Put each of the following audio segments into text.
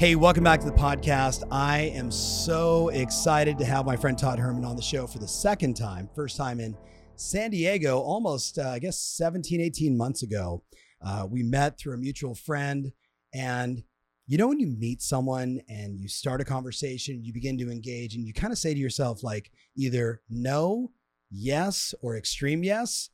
Hey, welcome back to the podcast. I am so excited to have my friend Todd Herman on the show for the second time, first time in San Diego, almost, uh, I guess, 17, 18 months ago. Uh, we met through a mutual friend. And you know, when you meet someone and you start a conversation, you begin to engage, and you kind of say to yourself, like, either no, yes, or extreme yes.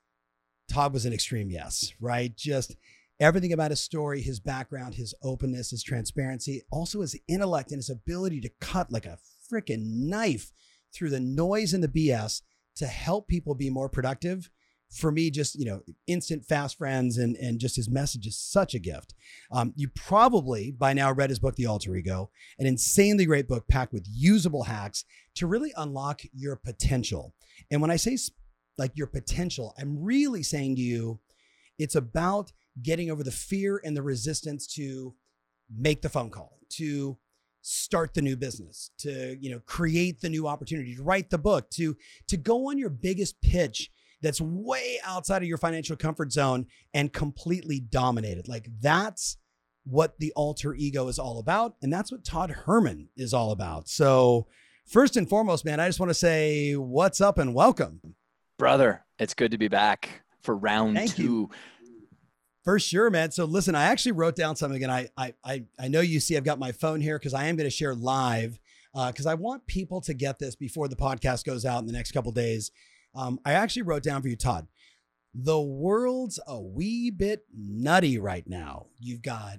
Todd was an extreme yes, right? Just everything about his story, his background, his openness, his transparency, also his intellect and his ability to cut like a freaking knife through the noise and the BS to help people be more productive. For me, just you know, instant fast friends and and just his message is such a gift. Um, you probably by now read his book, The Alter Ego, an insanely great book packed with usable hacks to really unlock your potential. And when I say like your potential, I'm really saying to you, it's about getting over the fear and the resistance to make the phone call, to start the new business, to, you know, create the new opportunity, to write the book, to to go on your biggest pitch that's way outside of your financial comfort zone and completely dominated. Like that's what the alter ego is all about and that's what Todd Herman is all about. So, first and foremost, man, I just want to say what's up and welcome. Brother, it's good to be back for round Thank 2. You. For sure, man. So listen, I actually wrote down something, and I I I, I know you see I've got my phone here because I am going to share live because uh, I want people to get this before the podcast goes out in the next couple days. Um, I actually wrote down for you, Todd. The world's a wee bit nutty right now. You've got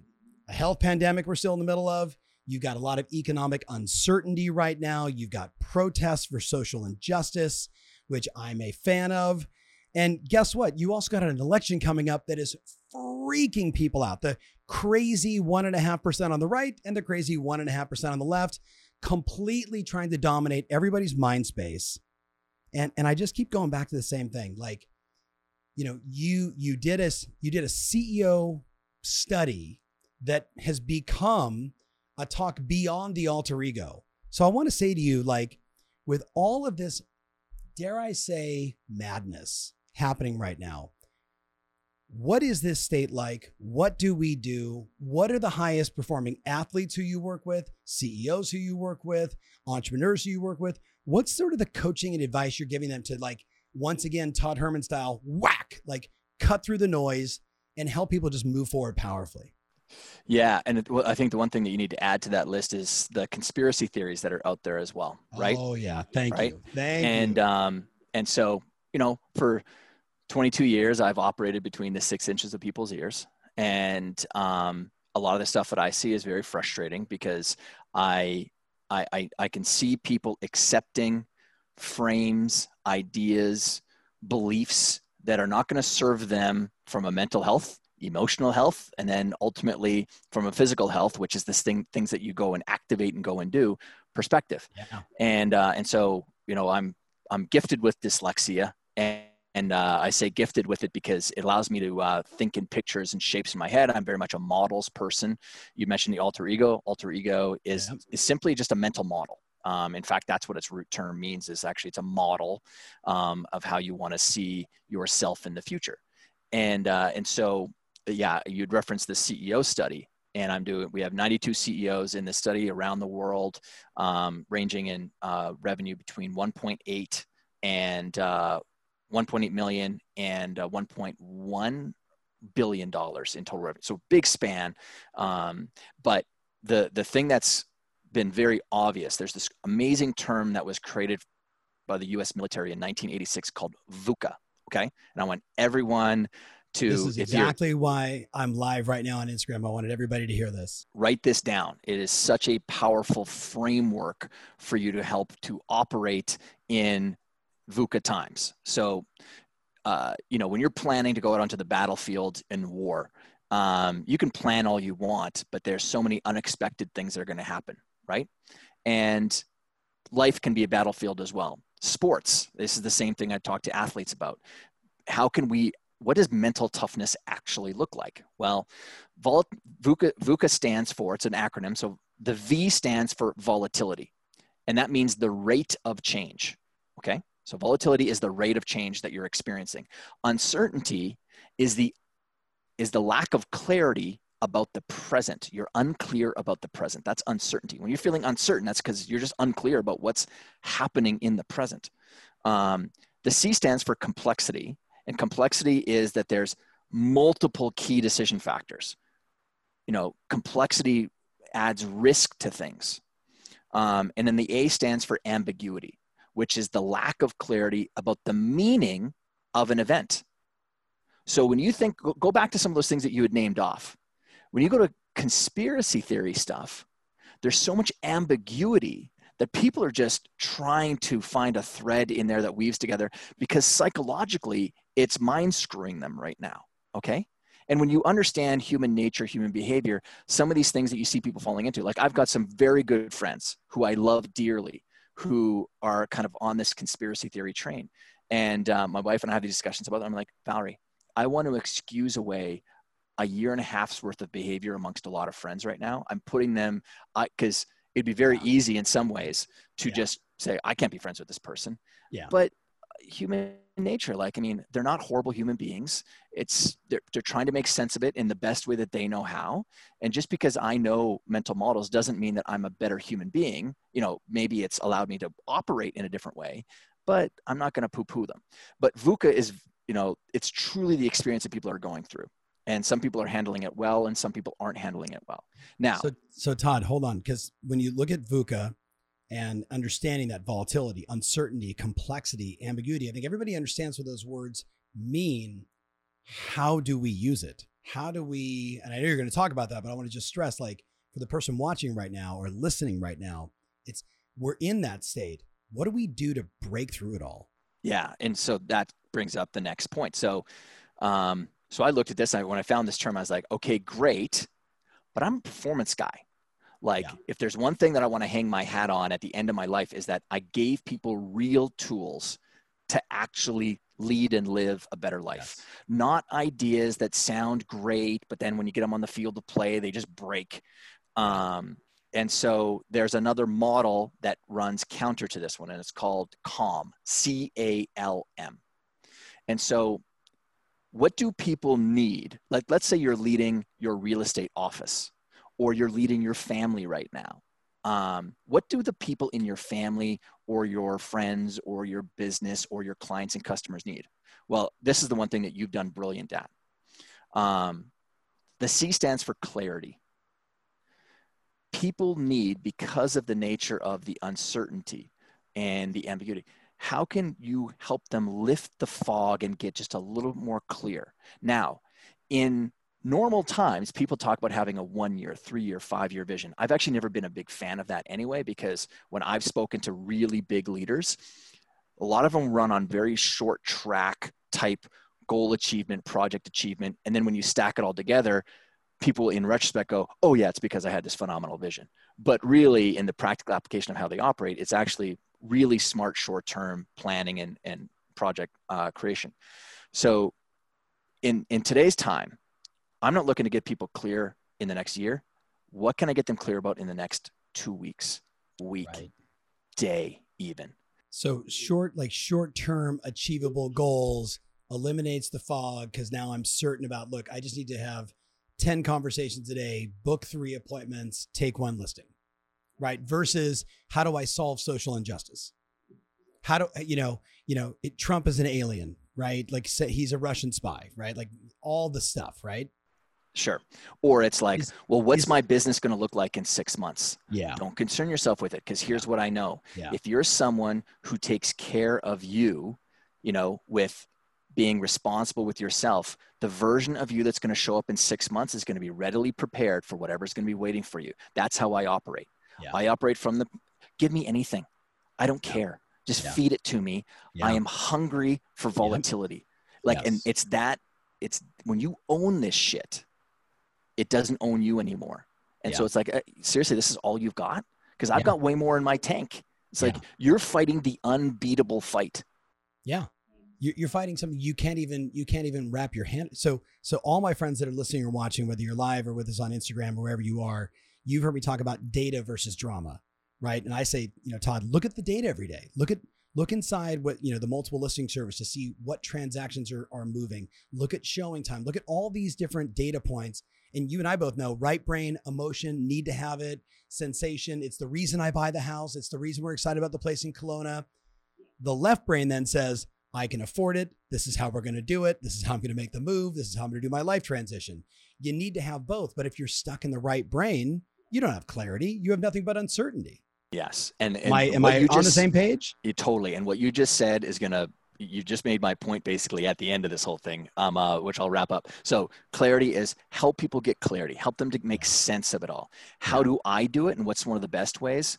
a health pandemic we're still in the middle of. You've got a lot of economic uncertainty right now. You've got protests for social injustice, which I'm a fan of. And guess what? You also got an election coming up that is freaking people out. The crazy one and a half percent on the right and the crazy one and a half percent on the left, completely trying to dominate everybody's mind space. And and I just keep going back to the same thing. Like, you know, you you did a you did a CEO study that has become a talk beyond the alter ego. So I want to say to you, like, with all of this, dare I say, madness happening right now. What is this state like? What do we do? What are the highest performing athletes who you work with, CEOs who you work with, entrepreneurs who you work with? What's sort of the coaching and advice you're giving them to, like, once again, Todd Herman style, whack, like cut through the noise and help people just move forward powerfully? Yeah, and it, well, I think the one thing that you need to add to that list is the conspiracy theories that are out there as well, right? Oh yeah, thank right? you, thank and, you. um, and so you know, for 22 years, I've operated between the six inches of people's ears. And um, a lot of the stuff that I see is very frustrating because I, I, I, I can see people accepting frames, ideas, beliefs that are not going to serve them from a mental health emotional health and then ultimately from a physical health which is this thing things that you go and activate and go and do perspective yeah. and uh, and so you know i'm i'm gifted with dyslexia and and uh, I say gifted with it because it allows me to uh, think in pictures and shapes in my head. I'm very much a models person. You mentioned the alter ego. Alter ego is yeah. is simply just a mental model. Um, in fact, that's what its root term means. Is actually it's a model um, of how you want to see yourself in the future. And uh, and so yeah, you'd reference the CEO study. And I'm doing. We have 92 CEOs in this study around the world, um, ranging in uh, revenue between 1.8 and uh, 1.8 million and uh, 1.1 billion dollars in total revenue. So big span. Um, but the the thing that's been very obvious, there's this amazing term that was created by the U.S. military in 1986 called VUCA. Okay, and I want everyone to. This is exactly why I'm live right now on Instagram. I wanted everybody to hear this. Write this down. It is such a powerful framework for you to help to operate in VUCA times. So, uh, you know, when you're planning to go out onto the battlefield in war, um, you can plan all you want, but there's so many unexpected things that are going to happen. right? And life can be a battlefield as well. Sports, this is the same thing I talk to athletes about. How can we, what does mental toughness actually look like? Well, vol, VUCA, VUCA stands for, it's an acronym. So the V stands for volatility, and that means the rate of change. Okay. So volatility is the rate of change that you're experiencing. Uncertainty is the is the lack of clarity about the present. You're unclear about the present. That's uncertainty. When you're feeling uncertain, that's because you're just unclear about what's happening in the present. Um, the C stands for complexity, and complexity is that there's multiple key decision factors. You know, complexity adds risk to things. Um, and then the A stands for ambiguity, which is the lack of clarity about the meaning of an event. So when you think, go back to some of those things that you had named off. When you go to conspiracy theory stuff, there's so much ambiguity that people are just trying to find a thread in there that weaves together because psychologically it's mind screwing them right now. Okay. And when you understand human nature, human behavior, some of these things that you see people falling into, like I've got some very good friends who I love dearly who are kind of on this conspiracy theory train. And uh, my wife and I have these discussions about it. I'm like, Valerie, I want to excuse away a year and a half's worth of behavior amongst a lot of friends right now. I'm putting them because it'd be very easy in some ways to yeah. just say I can't be friends with this person. Yeah. But human nature, like I mean, they're not horrible human beings. It's they're they're trying to make sense of it in the best way that they know how. And just because I know mental models doesn't mean that I'm a better human being. You know, maybe it's allowed me to operate in a different way, but I'm not going to poo-poo them. But VUCA is, you know, it's truly the experience that people are going through and some people are handling it well and some people aren't handling it well now so, so todd hold on because when you look at vuca and understanding that volatility uncertainty complexity ambiguity. I think everybody understands what those words mean. How do we use it? How do we and i know you're going to talk about that but i want to just stress like for the person watching right now or listening right now it's we're in that state. What do we do to break through it all? Yeah and so that brings up the next point. So um, so I looked at this and when I found this term, I was like, okay, great, but I'm a performance guy. Like, yeah. if there's one thing that I want to hang my hat on at the end of my life is that I gave people real tools to actually lead and live a better life. Yes. Not ideas that sound great, but then when you get them on the field to play, they just break. Um, and so there's another model that runs counter to this one, and it's called CALM, C A L M. And so what do people need? Like, let's say you're leading your real estate office or you're leading your family right now. Um, what do the people in your family or your friends or your business or your clients and customers need? Well, this is the one thing that you've done brilliant at. Um, the C stands for clarity. People need, because of the nature of the uncertainty and the ambiguity, how can you help them lift the fog and get just a little more clear? Now, in normal times, people talk about having a one year, three year, five year vision. I've actually never been a big fan of that anyway, because when I've spoken to really big leaders, a lot of them run on very short track type goal achievement, project achievement. And then when you stack it all together, people in retrospect go, oh, yeah, it's because I had this phenomenal vision. But really, in the practical application of how they operate, it's actually really smart short-term planning and, and project uh, creation. So in, in today's time, I'm not looking to get people clear in the next year. What can I get them clear about in the next two weeks, week, right. day, even? So short, like short-term achievable goals eliminates the fog because now I'm certain about, look, I just need to have 10 conversations a day, book three appointments, take one listing right? Versus how do I solve social injustice? How do you know? You know, it, Trump is an alien, right? Like say he's a Russian spy, right? Like all the stuff, right? Sure. Or it's like, is, well, what's is, my business going to look like in six months? Yeah. Don't concern yourself with it because here's what I know. Yeah. If you're someone who takes care of you, you know, with being responsible with yourself, the version of you that's going to show up in six months is going to be readily prepared for whatever's going to be waiting for you. That's how I operate. Yeah. I operate from the give me anything. I don't care. Just yeah. feed it to me. I am hungry for volatility. Like, yes. and it's that, it's when you own this shit, it doesn't own you anymore. And so it's like, uh, seriously, this is all you've got? because I've Yeah. got way more in my tank. It's like you're fighting the unbeatable fight. Yeah. You- You're fighting something you can't even you can't even wrap your hand. So so all my friends that are listening or watching, whether you're live or with us on Instagram or wherever you are, you've heard me talk about data versus drama, right? And I say, you know, Todd, look at the data every day. Look at look inside what you know the multiple listing service to see what transactions are are moving. Look at ShowingTime. Look at all these different data points. And you and I both know right brain, emotion, need to have it, sensation. It's the reason I buy the house. It's the reason we're excited about the place in Kelowna. The left brain then says, I can afford it. This is how we're going to do it. This is how I'm going to make the move. This is how I'm going to do my life transition. You need to have both. But if you're stuck in the right brain, you don't have clarity. You have nothing but uncertainty. Yes, and, and Am I, am I on the same page? You totally. And what you just said is gonna you just made my point basically at the end of this whole thing, um, uh, which I'll wrap up. So clarity is help people get clarity, help them to make sense of it all. How do I do it, and what's one of the best ways?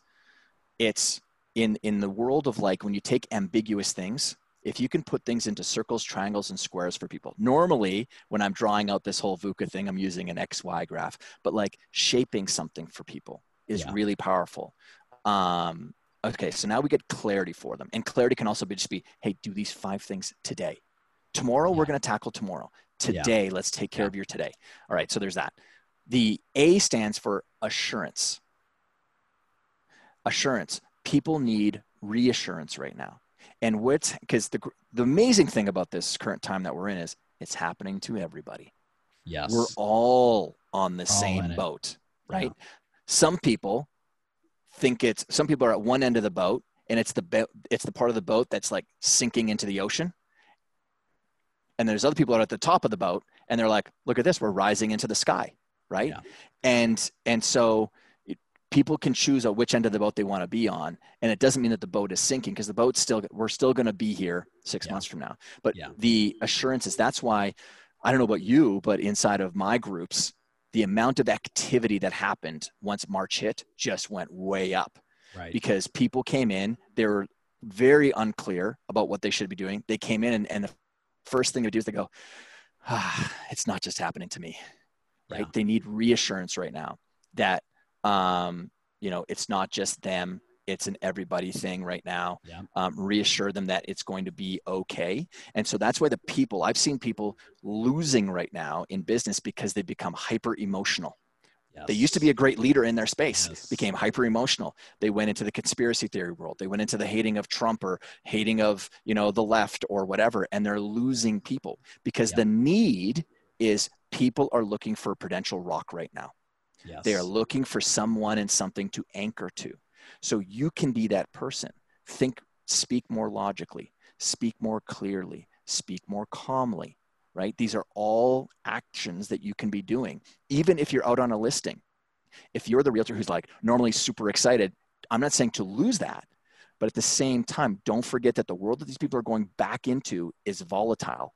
It's in in the world of like when you take ambiguous things. If you can put things into circles, triangles, and squares for people. Normally, when I'm drawing out this whole VUCA thing, I'm using an XY graph, but like shaping something for people is Yeah. really powerful. Um, okay, so now we get clarity for them. And clarity can also be just be, hey, do these five things today. Tomorrow, we're going to tackle tomorrow. Yeah. Today, let's take care Yeah. of your today. All right, so there's that. The A stands for assurance. Assurance. People need reassurance right now. And what's because the, the amazing thing about this current time that we're in is it's happening to everybody. Yes. We're all on the All same boat, Yeah. right? Some people think it's some people are at one end of the boat and it's the boat it's the part of the boat that's like sinking into the ocean. And there's other people that are at the top of the boat and they're like, look at this, we're rising into the sky, right? Yeah. And and so people can choose at which end of the boat they want to be on and it doesn't mean that the boat is sinking because the boat's still we're still going to be here 6 Yeah. months from now. But Yeah. the assurances that's why I don't know about you, but inside of my groups, the amount of activity that happened once March hit just went way up right. because people came in, they were very unclear about what they should be doing. They came in and, and the first thing they do is they go, ah, it's not just happening to me, right? Yeah. They need reassurance right now that, um, you know, it's not just them. It's an everybody thing right now. Yeah. Um, reassure them that it's going to be okay. And so that's why the people, I've seen people losing right now in business because they become hyper emotional. They used to be a great leader in their space, Yes. became hyper emotional. They went into the conspiracy theory world. They went into the hating of Trump or hating of, you know, the left or whatever, and they're losing people because Yeah. the need is people are looking for a prudential rock right now. yes. They are looking for someone and something to anchor to. So you can be that person. Think, speak more logically, speak more clearly, speak more calmly, right? These are all actions that you can be doing, even if you're out on a listing. If you're the realtor who's like normally super excited, I'm not saying to lose that, but at the same time, don't forget that the world that these people are going back into is volatile.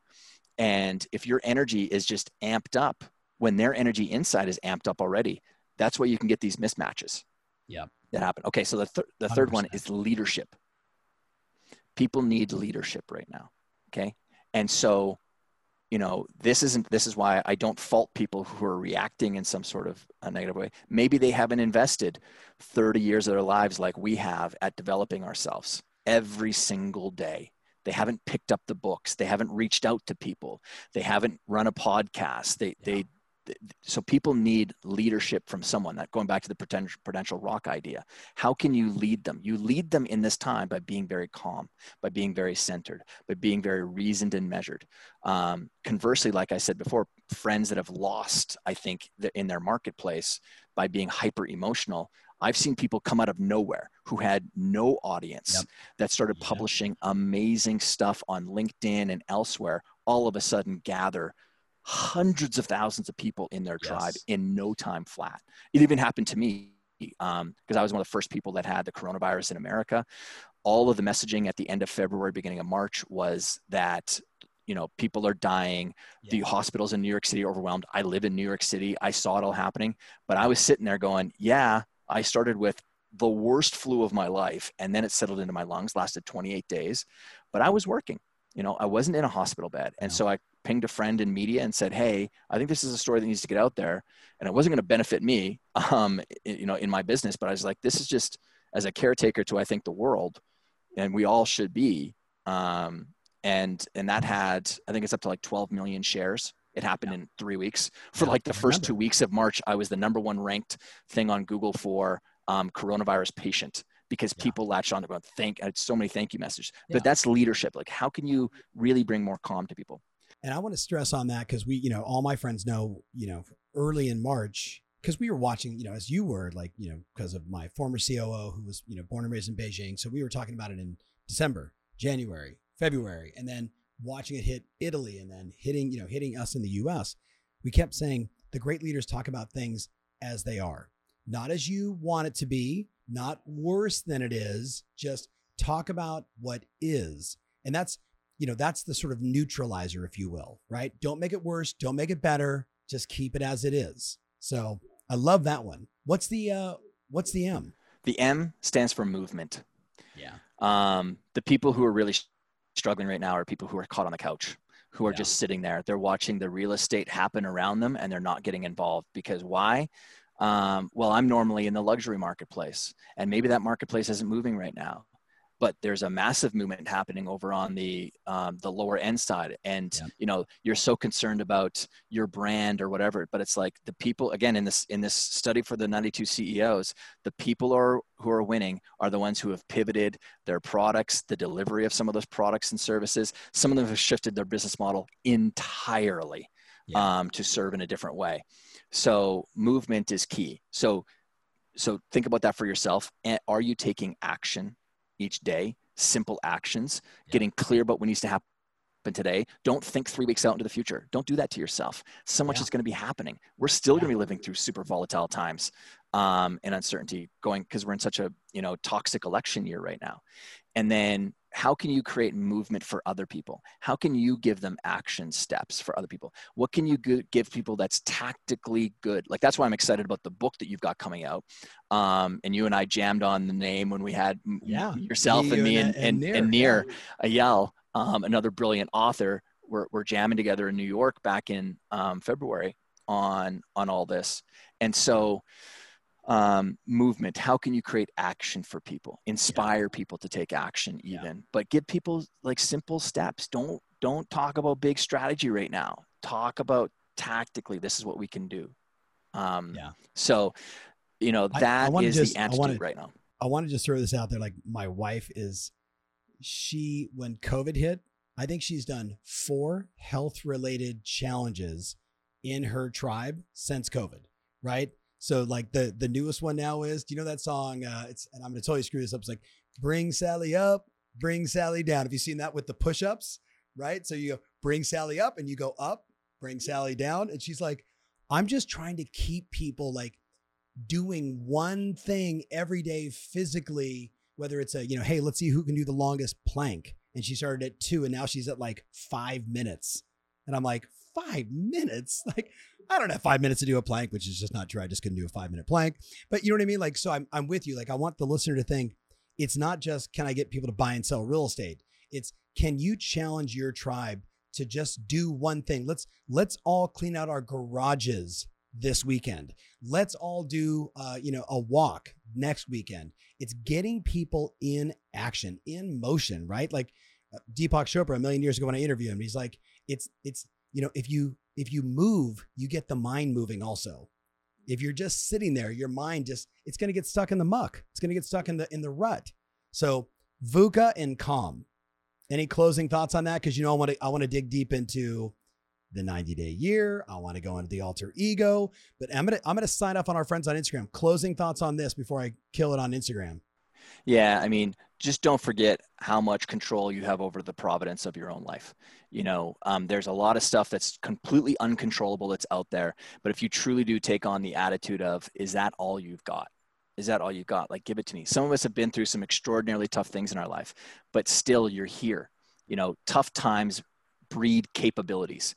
And if your energy is just amped up when their energy inside is amped up already, that's where you can get these mismatches. Yep. That happen. Okay, so the, th- the third one is leadership. People need leadership right now. Okay. And so, you know, this isn't, this is why I don't fault people who are reacting in some sort of a negative way. Maybe they haven't invested 30 years of their lives like we have at developing ourselves every single day. They haven't picked up the books. They haven't reached out to people. They haven't run a podcast. They, Yeah. they, th- so people need leadership from someone that going back to the prudential rock idea. How can you lead them? You lead them in this time by being very calm by being very centered by being very reasoned and measured. Um, conversely like i said before friends that have lost i think in their marketplace by being hyper emotional i've seen people come out of nowhere who had no audience Yep. that started publishing amazing stuff on linkedin and elsewhere all of a sudden gather hundreds of thousands of people in their tribe Yes. in no time flat. It even happened to me um, because I was one of the first people that had the coronavirus in America. All of the messaging at the end of February, beginning of March was that you know people are dying. The hospitals in new york city are overwhelmed. I live in new york city. I saw it all happening. But i was sitting there going yeah i started with the worst flu of my life and then it settled into my lungs lasted 28 days. But i was working. You know i wasn't in a hospital bed. And Yeah. so i pinged a friend in media and said, "Hey, I think this is a story that needs to get out there," and it wasn't going to benefit me, um, you know, in my business, but I was like, "This is just as a caretaker to I think the world, and we all should be." Um, and and that had I think it's up to like 12 million shares. It happened yeah. in three weeks. For yeah, like the first two weeks of March, I was the number one ranked thing on Google for um, coronavirus patient because yeah. people latched on to about thank so many thank you messages. But that's leadership. Like how can you really bring more calm to people? And I want to stress on that because we, you know, all my friends know, you know, early in March, because we were watching, you know, as you were, like, you know, because of my former COO who was, you know, born and raised in Beijing. So we were talking about it in December, January, February, and then watching it hit Italy and then hitting, you know, hitting us in the US. We kept saying the great leaders talk about things as they are, not as you want it to be, not worse than it is, just talk about what is. And that's you know, that's the sort of neutralizer, if you will, right? Don't make it worse. Don't make it better. Just keep it as it is. So I love that one. What's the, uh, what's the M? The M stands for movement. Yeah. Um, the people who are really struggling right now are people who are caught on the couch who are yeah. just sitting there. They're watching the real estate happen around them and they're not getting involved because why? Um, well, I'm normally in the luxury marketplace and maybe that marketplace isn't moving right now but there's a massive movement happening over on the um, the lower end side. And yeah. you know you're so concerned about your brand or whatever but it's like the people again in this in this study for the 92 ceos the people are who are winning are the ones who have pivoted their products the delivery of some of those products and services. Some of them have shifted their business model entirely yeah. um, to serve in a different way. So movement is key. So so think about that for yourself. Are you taking action each day, simple actions, yeah. getting clear about what needs to happen today. Don't think three weeks out into the future. Don't do that to yourself. So much yeah. is going to be happening. We're still yeah. going to be living through super volatile times um, and uncertainty going because we're in such a you know toxic election year right now. And then how can you create movement for other people? How can you give them action steps for other people? What can you give people that's tactically good? Like that's why i'm excited about the book that you've got coming out. Um, and you and i jammed on the name when we had yeah, yourself and me and, and, and, and Nir. Eyal, um, another brilliant author. We're, we're jamming together in new york back in um, february on on all this. And so um, movement. How can you create action for people? Inspire yeah. people to take action even. Yeah. but give people like simple steps. Don't don't talk about big strategy right now. Talk about tactically this is what we can do. Um, yeah. so you know that I, I is just, the wanna, right now. I want to just throw this out there like my wife is she when covid hit i think she's done four health related challenges in her tribe since covid right so like the the newest one now is, do you know that song? Uh, it's and I'm gonna totally screw this up. It's like bring Sally up, bring Sally down. Have you seen that with the push-ups? Right. So you go bring Sally up and you go up, bring Sally down. And she's like, I'm just trying to keep people like doing one thing every day physically, whether it's a, you know, hey, let's see who can do the longest plank. And she started at two and now she's at like five minutes. And I'm like, five minutes? Like, I don't have five minutes to do a plank, which is just not true. I just couldn't do a five minute plank. But you know what I mean? Like, so I'm, I'm with you. Like, I want the listener to think it's not just can I get people to buy and sell real estate? It's can you challenge your tribe to just do one thing? Let's let's all clean out our garages this weekend. Let's all do uh, you know a walk next weekend. It's getting people in action, in motion, right? Like uh, Deepak Chopra a million years ago when I interviewed him, he's like, it's it's you know if you if you move, you get the mind moving also. If you're just sitting there, your mind just it's going to get stuck in the muck. It's going to get stuck in the in the rut. So VUCA and calm. Any closing thoughts on that? Because you know I want to I want to dig deep into the 90 day year. I want to go into the alter ego, but I'm gonna I'm gonna sign off on our friends on Instagram. Closing thoughts on this before I kill it on Instagram. Yeah, I mean, just don't forget how much control you have over the providence of your own life. You know, um, there's a lot of stuff that's completely uncontrollable that's out there. But if you truly do take on the attitude of, is that all you've got? Is that all you've got? Like, give it to me. Some of us have been through some extraordinarily tough things in our life, but still you're here. You know, tough times breed capabilities,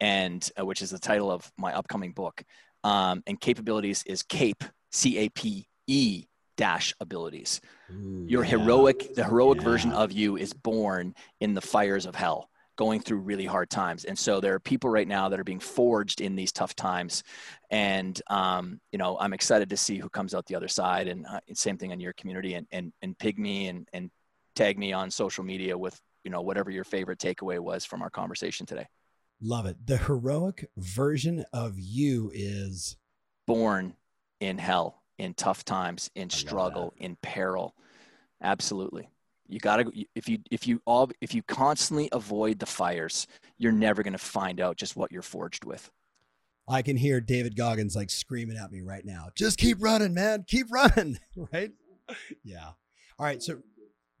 and uh, which is the title of my upcoming book. Um, and capabilities is CAPE, C A P E dash abilities. Ooh, Your yeah. heroic, the heroic yeah. version of you is born in the fires of hell. going through really hard times. And so there are people right now that are being forged in these tough times. And, um, you know, I'm excited to see who comes out the other side and uh, same thing in your community and, and, and pig me and, and tag me on social media with, you know, whatever your favorite takeaway was from our conversation today. Love it. The heroic version of you is born in hell, in tough times, in struggle, in peril. Absolutely. You got to if you if you all if you constantly avoid the fires, you're never going to find out just what you're forged with. I can hear David Goggins like screaming at me right now. Just keep running, man. Keep running, right? Yeah. All right, so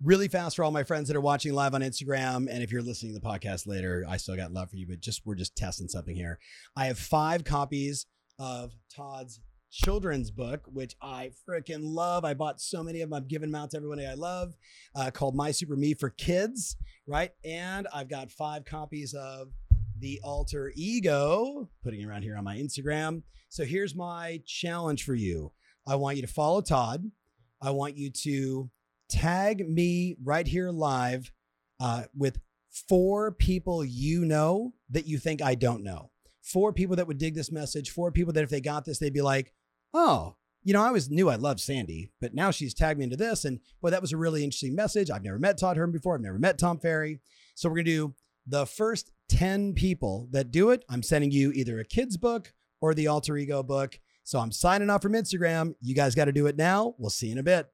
really fast for all my friends that are watching live on Instagram. And if you're listening to the podcast later, I still got love for you, but just we're just testing something here. I have five copies of Todd's children's book, which I freaking love. I bought so many of them. I've given them out to everybody I love, uh, called My Super Me for Kids, right? And I've got five copies of The Alter Ego, putting it around here on my Instagram. So here's my challenge for you I want you to follow Todd. I want you to tag me right here live uh, with four people you know that you think I don't know. Four people that would dig this message, four people that if they got this, they'd be like, oh, you know, I always knew I loved Sandy, but now she's tagged me into this. And boy, that was a really interesting message. I've never met Todd Herman before. I've never met Tom Ferry. So we're going to do the first 10 people that do it. I'm sending you either a kid's book or the alter ego book. So I'm signing off from Instagram. You guys got to do it now. We'll see you in a bit.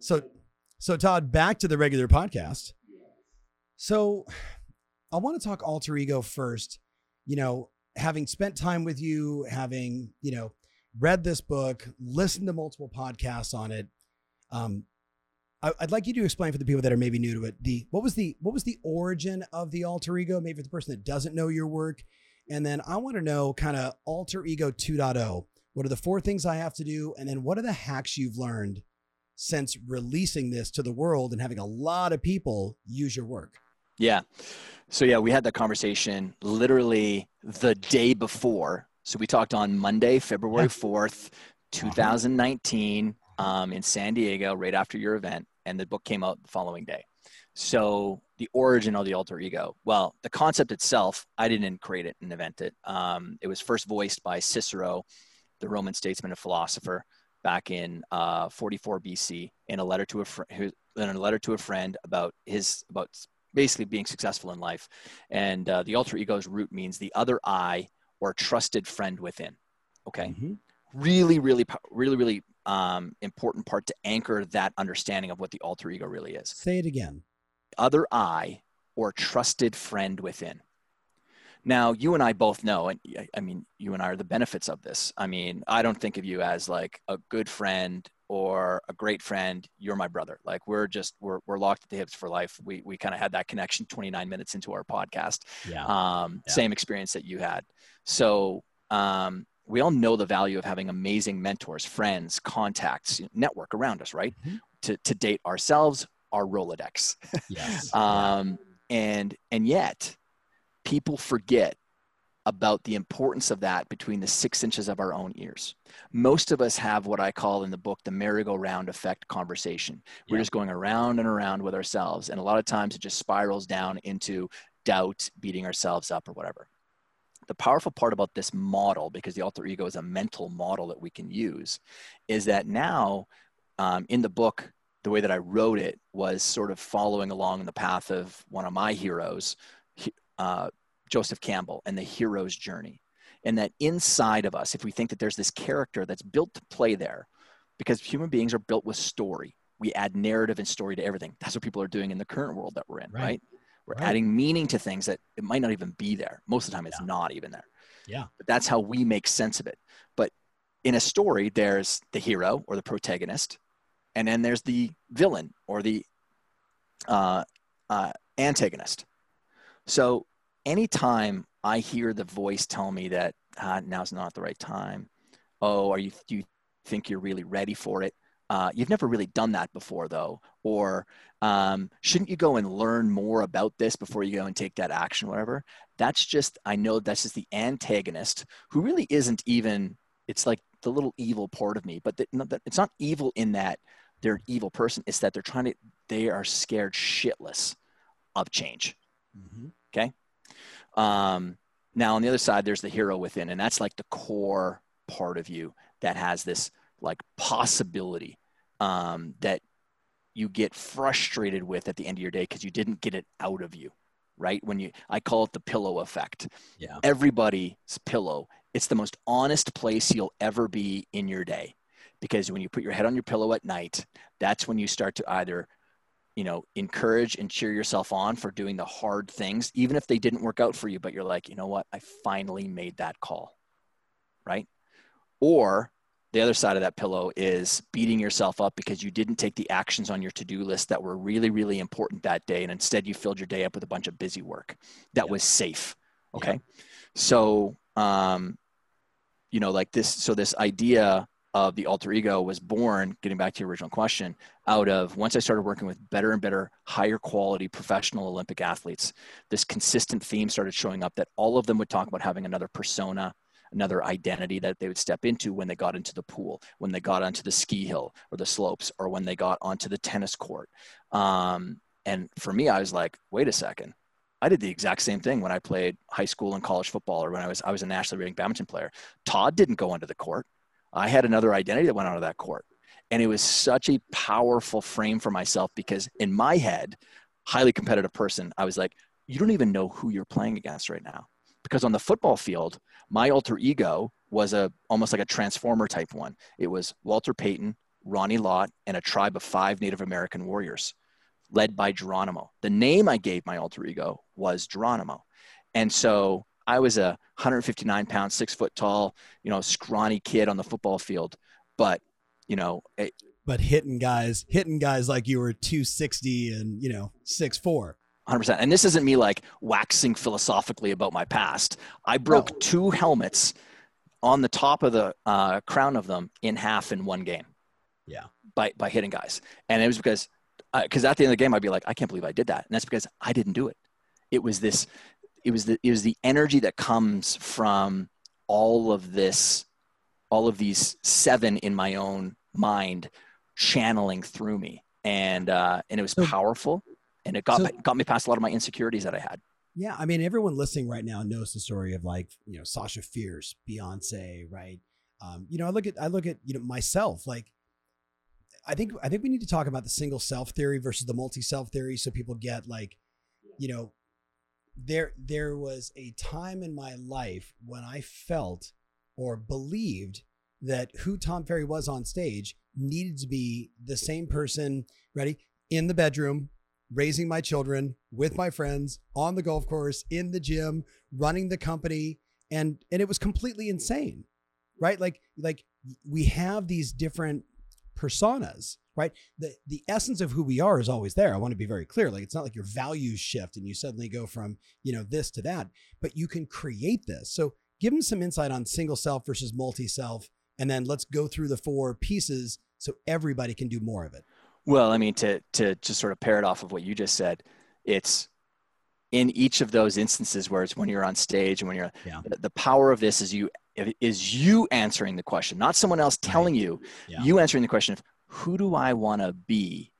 So, so Todd, back to the regular podcast. So, I want to talk alter ego first. You know, having spent time with you, having you know read this book, listened to multiple podcasts on it. Um, I, would like you to explain for the people that are maybe new to it the what was the what was the origin of the alter ego, maybe for the person that doesn't know your work, and then I want to know kind of alter ego 2.0. What are the four things I have to do, and then what are the hacks you've learned since releasing this to the world and having a lot of people use your work? Yeah. So yeah, we had that conversation literally the day before. So we talked on Monday, February fourth, two thousand nineteen, um, in San Diego, right after your event, and the book came out the following day. So the origin of the alter ego. Well, the concept itself, I didn't create it and invent it. Um, it was first voiced by Cicero, the Roman statesman and philosopher, back in uh, 44 BC, in a letter to a friend, in a letter to a friend about his about basically being successful in life. And uh, the alter ego's root means the other I or trusted friend within. Okay. Mm-hmm. Really, really, really, really um, important part to anchor that understanding of what the alter ego really is. Say it again. Other I or trusted friend within. Now, you and I both know, and I mean, you and I are the benefits of this. I mean, I don't think of you as like a good friend or a great friend, you're my brother. Like we're just we're we're locked at the hips for life. We we kind of had that connection 29 minutes into our podcast. Yeah. Um, yeah. Same experience that you had. So um, we all know the value of having amazing mentors, friends, contacts, network around us, right? Mm-hmm. To to date ourselves, our Rolodex. Yes. um, and and yet, people forget about the importance of that between the six inches of our own ears. Most of us have what I call in the book the merry-go-round effect conversation. We're just going around and around with ourselves. And a lot of times it just spirals down into doubt, beating ourselves up, or whatever. The powerful part about this model, because the alter ego is a mental model that we can use, is that now um, in the book, the way that I wrote it was sort of following along in the path of one of my heroes, uh, Joseph Campbell and the hero's journey. And that inside of us, if we think that there's this character that's built to play there, because human beings are built with story, we add narrative and story to everything. That's what people are doing in the current world that we're in, right? right? We're right. adding meaning to things that it might not even be there. Most of the time, it's yeah. not even there. Yeah. But that's how we make sense of it. But in a story, there's the hero or the protagonist, and then there's the villain or the uh, uh, antagonist. So anytime I hear the voice tell me that ah, now's not the right time, oh, are you do you think you're really ready for it? Uh, you've never really done that before, though, or um, shouldn't you go and learn more about this before you go and take that action, whatever? That's just I know that's just the antagonist who really isn't even. It's like the little evil part of me, but the, it's not evil in that they're an evil person. It's that they're trying to. They are scared shitless of change. Mm-hmm. Okay. Um, now on the other side, there's the hero within, and that's like the core part of you that has this like possibility um, that you get frustrated with at the end of your day because you didn't get it out of you right? When you i call it the pillow effect. Yeah. Everybody's pillow it's the most honest place you'll ever be in your day because when you put your head on your pillow at night that's when you start to either you know encourage and cheer yourself on for doing the hard things even if they didn't work out for you but you're like you know what? I finally made that call. Right? Or the other side of that pillow is beating yourself up because you didn't take the actions on your to-do list that were really really important that day and instead you filled your day up with a bunch of busy work that yeah. was safe. Okay? Yeah. so um you know like this so this idea of the alter ego was born getting back to your original question out of once i started working with better and better higher quality professional olympic athletes this consistent theme started showing up that all of them would talk about having another persona another identity that they would step into when they got into the pool, when they got onto the ski hill or the slopes, or when they got onto the tennis court. Um, and for me, I was like, wait a second. I did the exact same thing when I played high school and college football, or when I was I was a nationally ranked badminton player. Todd didn't go onto the court. I had another identity that went onto that court, and it was such a powerful frame for myself because in my head, highly competitive person, I was like, you don't even know who you're playing against right now because on the football field, my alter ego was a almost like a transformer type one. It was Walter Payton, Ronnie Lott, and a tribe of five Native American warriors led by Geronimo. The name I gave my alter ego was Geronimo. And so I was a 159 pound, six foot tall, you know, scrawny kid on the football field. But, you know, it, but hitting guys, hitting guys like you were 260 and, you know, six four. 100%. And this isn't me like waxing philosophically about my past. I broke no. two helmets on the top of the uh, crown of them in half in one game. Yeah. By, by hitting guys. And it was because, because uh, at the end of the game, I'd be like, I can't believe I did that. And that's because I didn't do it. It was this, it was the, it was the energy that comes from all of this, all of these seven in my own mind channeling through me. And, uh, and it was powerful and it got so, got me past a lot of my insecurities that I had. Yeah, I mean, everyone listening right now knows the story of like you know Sasha Fierce, Beyonce, right? Um, you know, I look at I look at you know myself like. I think I think we need to talk about the single self theory versus the multi self theory, so people get like, you know, there there was a time in my life when I felt or believed that who Tom Ferry was on stage needed to be the same person, ready, in the bedroom, raising my children with my friends on the golf course, in the gym, running the company. And, and it was completely insane, right? Like, like we have these different personas, right? The, the essence of who we are is always there. I want to be very clear. Like, it's not like your values shift and you suddenly go from, you know, this to that, but you can create this. So give them some insight on single self versus multi self. And then let's go through the four pieces so everybody can do more of it. Well, I mean, to to just sort of pair it off of what you just said, it's in each of those instances where it's when you're on stage and when you're yeah. the, the, power of this is you is you answering the question, not someone else telling you. Yeah. You answering the question of who do I want to be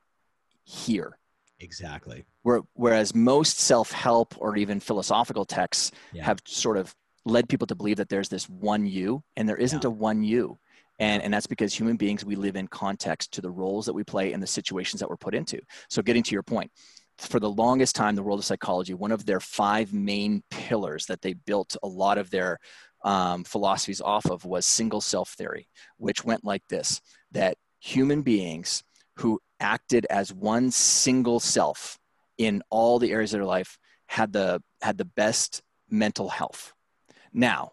here? Exactly. Where, whereas most self-help or even philosophical texts yeah. have sort of led people to believe that there's this one you, and there isn't a one you. And, and that's because human beings, we live in context to the roles that we play and the situations that we're put into. So, getting to your point, for the longest time, the world of psychology, one of their five main pillars that they built a lot of their um, philosophies off of was single self theory, which went like this that human beings who acted as one single self in all the areas of their life had the had the best mental health. Now,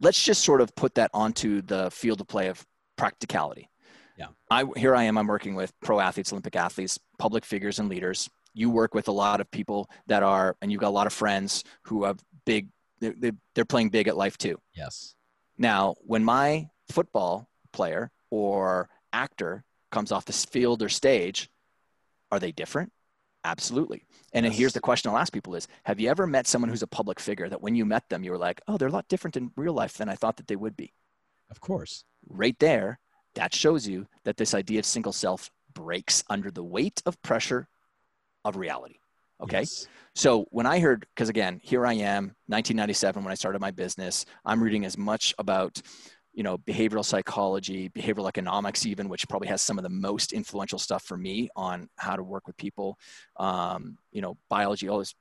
let's just sort of put that onto the field of play of practicality. Yeah. I here I am. I'm working with pro athletes, Olympic athletes, public figures, and leaders. You work with a lot of people that are, and you've got a lot of friends who have big. They're, they're playing big at life too. Yes. Now, when my football player or actor comes off the field or stage, are they different? Absolutely. And yes. here's the question I'll ask people is, have you ever met someone who's a public figure that when you met them, you were like, oh, they're a lot different in real life than I thought that they would be? Of course. Right there, that shows you that this idea of single self breaks under the weight of pressure of reality. Okay. Yes. So when I heard, because again, here I am, 1997, when I started my business, I'm reading as much about, you know, behavioral psychology, behavioral economics, even, which probably has some of the most influential stuff for me on how to work with people, um, you know, biology, all this,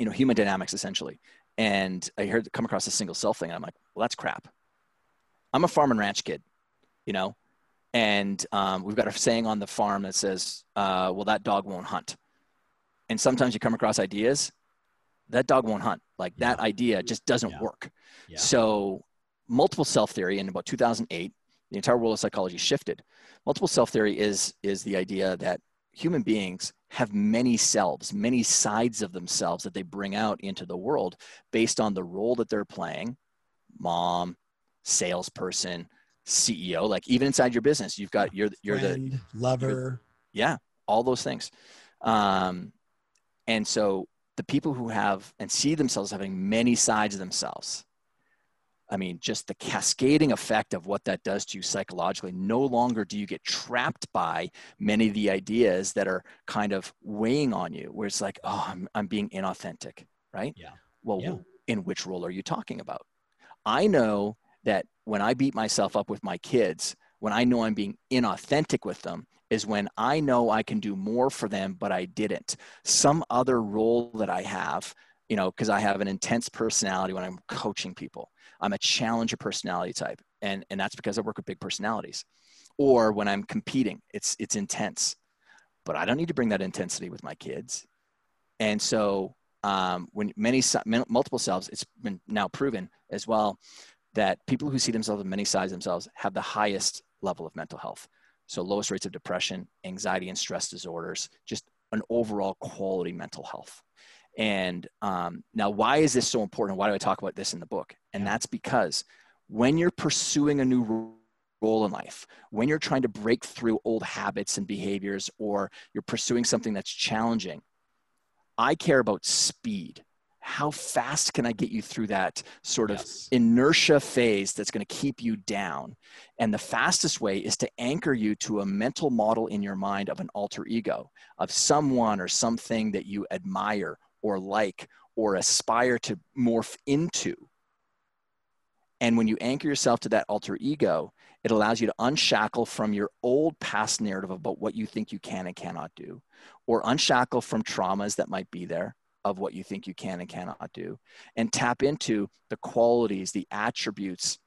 you know, human dynamics essentially. And I heard come across a single cell thing, and I'm like, well, that's crap. I'm a farm and ranch kid, you know, and um, we've got a saying on the farm that says, uh, well, that dog won't hunt and sometimes you come across ideas that dog won't hunt like yeah. that idea just doesn't yeah. work yeah. so multiple self theory in about 2008 the entire world of psychology shifted multiple self theory is is the idea that human beings have many selves many sides of themselves that they bring out into the world based on the role that they're playing mom salesperson ceo like even inside your business you've got you're you're Friend, the lover you're, yeah all those things um, and so the people who have and see themselves having many sides of themselves, I mean, just the cascading effect of what that does to you psychologically. No longer do you get trapped by many of the ideas that are kind of weighing on you, where it's like, oh, I'm, I'm being inauthentic, right? Yeah. Well, yeah. in which role are you talking about? I know that when I beat myself up with my kids, when I know I'm being inauthentic with them, is when I know I can do more for them, but I didn't. Some other role that I have, you know, because I have an intense personality when I'm coaching people. I'm a challenger personality type, and and that's because I work with big personalities. Or when I'm competing, it's it's intense, but I don't need to bring that intensity with my kids. And so, um, when many multiple selves, it's been now proven as well that people who see themselves in many sides themselves have the highest level of mental health so lowest rates of depression, anxiety and stress disorders, just an overall quality mental health. And um, now, why is this so important? Why do I talk about this in the book? And that's because when you're pursuing a new role in life, when you're trying to break through old habits and behaviors, or you're pursuing something that's challenging, I care about speed how fast can I get you through that sort of yes. inertia phase that's going to keep you down? And the fastest way is to anchor you to a mental model in your mind of an alter ego, of someone or something that you admire or like or aspire to morph into. And when you anchor yourself to that alter ego, it allows you to unshackle from your old past narrative about what you think you can and cannot do, or unshackle from traumas that might be there, of what you think you can and cannot do and tap into the qualities the attributes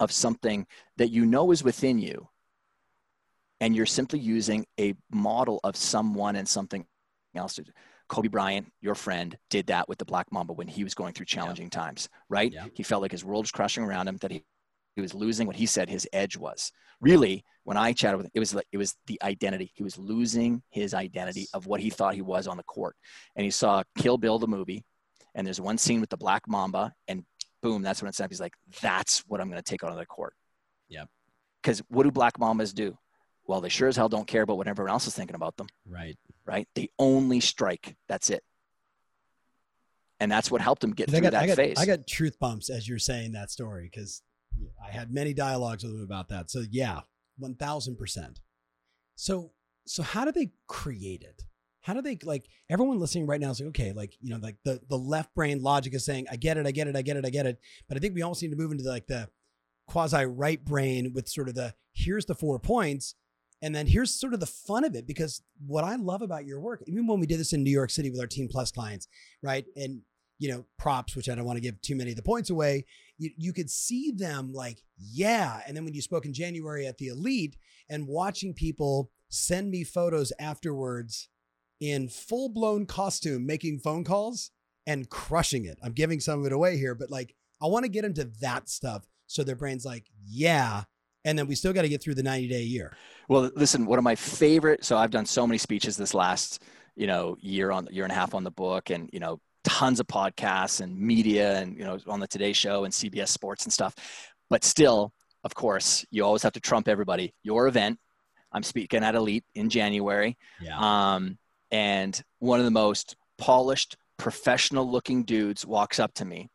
of something that you know is within you and you're simply using a model of someone and something else to Kobe Bryant, your friend, did that with the Black Mamba when he was going through challenging yeah. times, right? Yeah. He felt like his world was crashing around him, that he, he was losing what he said his edge was. Really, when I chatted with him, it was like it was the identity. He was losing his identity of what he thought he was on the court. And he saw Kill Bill the movie, and there's one scene with the Black Mamba, and boom, that's when it's up. He's like, that's what I'm going to take out on the court. Yep. Because what do Black Mambas do? Well, they sure as hell don't care about what everyone else is thinking about them. Right. Right. They only strike. That's it. And that's what helped him get through got, that I got, phase. I got truth bumps as you're saying that story because I had many dialogues with him about that. So yeah, 1000%. So, so how do they create it? How do they like everyone listening right now is like, okay, like, you know, like the, the left brain logic is saying, I get it, I get it, I get it, I get it. But I think we almost need to move into like the quasi right brain with sort of the, here's the four points. And then here's sort of the fun of it because what I love about your work, even when we did this in New York City with our Team Plus clients, right? And you know, props, which I don't want to give too many of the points away, you, you could see them like, yeah. And then when you spoke in January at the Elite and watching people send me photos afterwards in full blown costume, making phone calls and crushing it. I'm giving some of it away here, but like, I want to get into that stuff. So their brain's like, yeah. And then we still got to get through the 90 day year. Well, listen, one of my favorite, so I've done so many speeches this last, you know, year on year and a half on the book and, you know, tons of podcasts and media and you know on the Today Show and CBS Sports and stuff. But still, of course, you always have to trump everybody. Your event, I'm speaking at Elite in January, yeah. um, and one of the most polished, professional-looking dudes walks up to me,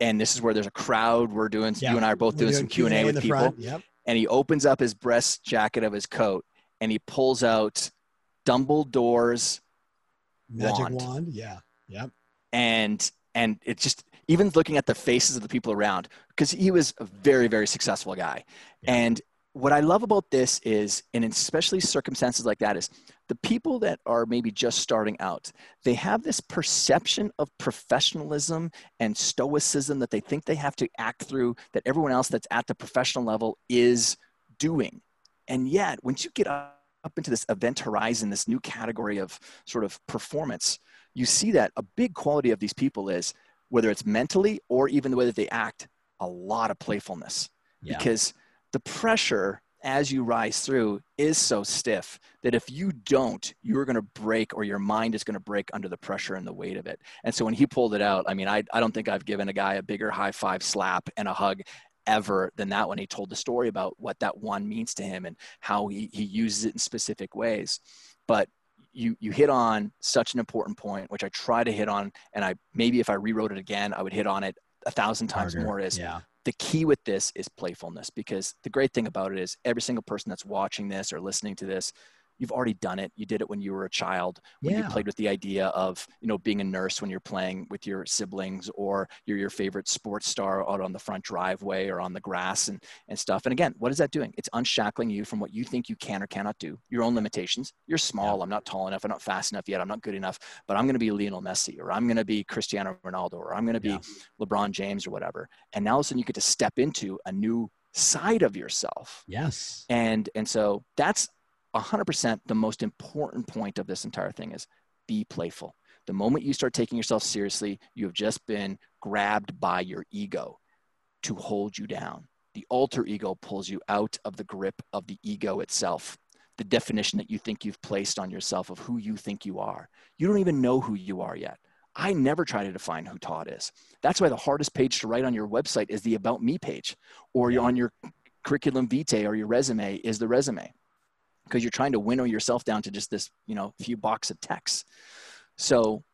and this is where there's a crowd. We're doing yeah. you and I are both doing, doing some Q and A with people, yep. and he opens up his breast jacket of his coat and he pulls out Dumbledore's Magic wand. wand. Yeah. Yep. And and it's just even looking at the faces of the people around because he was a very very successful guy Yeah. and what i love about this is and especially circumstances like that is the people that are maybe just starting out they have this perception of professionalism and stoicism that they think they have to act through that everyone else that's at the professional level is doing and yet once you get up into this event horizon this new category of sort of performance you see that a big quality of these people is whether it's mentally or even the way that they act a lot of playfulness Yeah. because the pressure as you rise through is so stiff that if you don't you're going to break or your mind is going to break under the pressure and the weight of it and so when he pulled it out i mean i, I don't think i've given a guy a bigger high five slap and a hug ever than that when he told the story about what that one means to him and how he, he uses it in specific ways but you you hit on such an important point which i try to hit on and i maybe if i rewrote it again i would hit on it a thousand times Harder. more is yeah. the key with this is playfulness because the great thing about it is every single person that's watching this or listening to this you've already done it. You did it when you were a child when Yeah. you played with the idea of you know being a nurse when you're playing with your siblings or you're your favorite sports star out on the front driveway or on the grass and, and stuff. And again what is that doing? It's unshackling you from what you think you can or cannot do. Your own limitations. You're small. I'm not tall enough. I'm not fast enough yet. I'm not good enough. But i'm going to be lionel messi or i'm going to be cristiano ronaldo or i'm going to be Yeah. lebron james or whatever. And now all of a sudden you get to step into a new side of yourself. Yes. and and so that's 100% the most important point of this entire thing is be playful. The moment you start taking yourself seriously you have just been grabbed by your ego to hold you down. The alter ego pulls you out of the grip of the ego itself. The definition that you think you've placed on yourself of who you think you are. You don't even know who you are yet. I never try to define who Todd is. That's why the hardest page to write on your website is the About Me page, or on your curriculum vitae or your resume is the resume, because you're trying to winnow yourself down to just this, you know, few box of text. So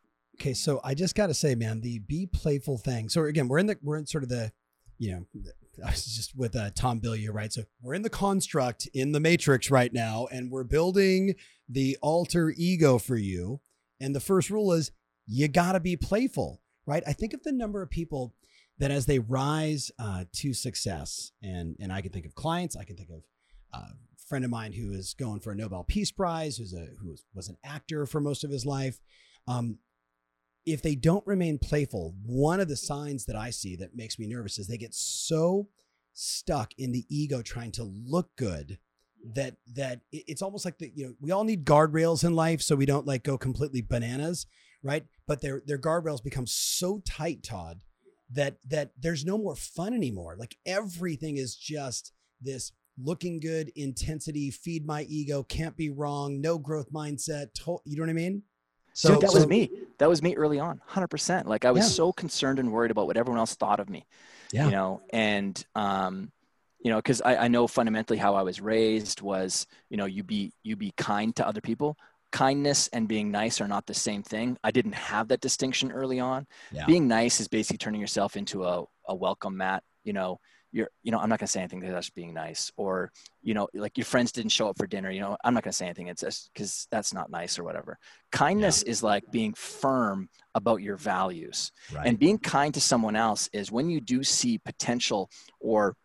Okay, so I just got to say, man, the be playful thing. So again, we're in the we're in sort of the, you know, I was just with uh, Tom Bilyeu, right? So we're in the construct in the matrix right now, and we're building the alter ego for you. And the first rule is you got to be playful, right? I think of the number of people that as they rise uh, to success, and and I can think of clients, I can think of uh, friend of mine who is going for a Nobel Peace Prize, who's a who was, an actor for most of his life. Um, if they don't remain playful, one of the signs that I see that makes me nervous is they get so stuck in the ego trying to look good that that it's almost like the you know we all need guardrails in life so we don't like go completely bananas, right? But their their guardrails become so tight, Todd, that that there's no more fun anymore. Like everything is just this looking good intensity, feed my ego, can't be wrong, no growth mindset. To, you know what I mean? So Dude, that was me. That was me early on, hundred percent. Like I was Yeah. so concerned and worried about what everyone else thought of me. Yeah. You know, and um, you know, because I, I know fundamentally how I was raised was, you know, you be you be kind to other people. Kindness and being nice are not the same thing. I didn't have that distinction early on. Yeah. Being nice is basically turning yourself into a, a welcome mat. You know, you're you know, I'm not gonna say anything because that's being nice. Or, you know, like your friends didn't show up for dinner, you know, I'm not gonna say anything. It's because that's not nice or whatever. Kindness is like being firm about your values. Right. And being kind to someone else is when you do see potential or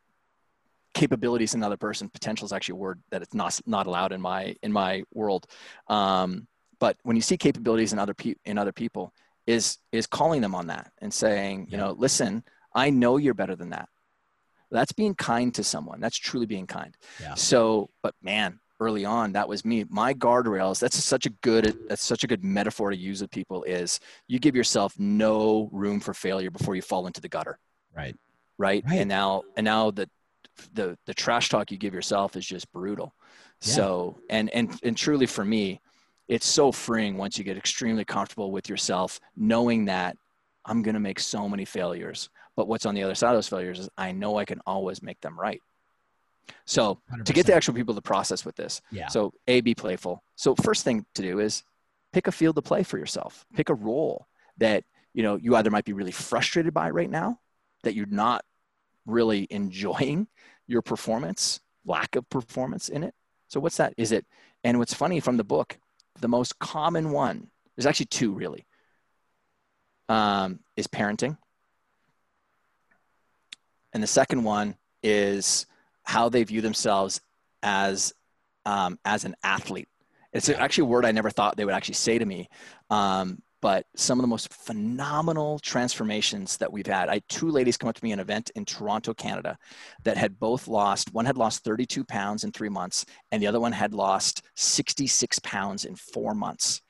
capabilities in another person. Potential is actually a word that it's not not allowed in my in my world. Um, but when you see capabilities in other pe- in other people, is is calling them on that and saying, you know, listen, I know you're better than that. That's being kind to someone. That's truly being kind. Yeah. So, but man, early on, that was me. My guardrails. That's such a good. That's such a good metaphor to use with people. Is you give yourself no room for failure before you fall into the gutter right. right? Right. And now and now the the the trash talk you give yourself is just brutal. Yeah. So and and and truly for me, it's so freeing once you get extremely comfortable with yourself, knowing that I'm gonna make so many failures. But what's on the other side of those failures is I know I can always make them right. So to get the actual people to process with this, Yeah. so A, be playful. So first thing to do is pick a field to play for yourself. Pick a role that you know you either might be really frustrated by right now, that you're not really enjoying your performance, lack of performance in it. So what's that? Is it? And what's funny from the book, the most common one There's actually two really. Um, is parenting, and the second one is how they view themselves as um, as an athlete. It's actually a word I never thought they would actually say to me. Um, but some of the most phenomenal transformations that we've had. I had two ladies come up to me at an event in Toronto, Canada, that had both lost. One had lost 32 pounds in three months, and the other one had lost 66 pounds in four months.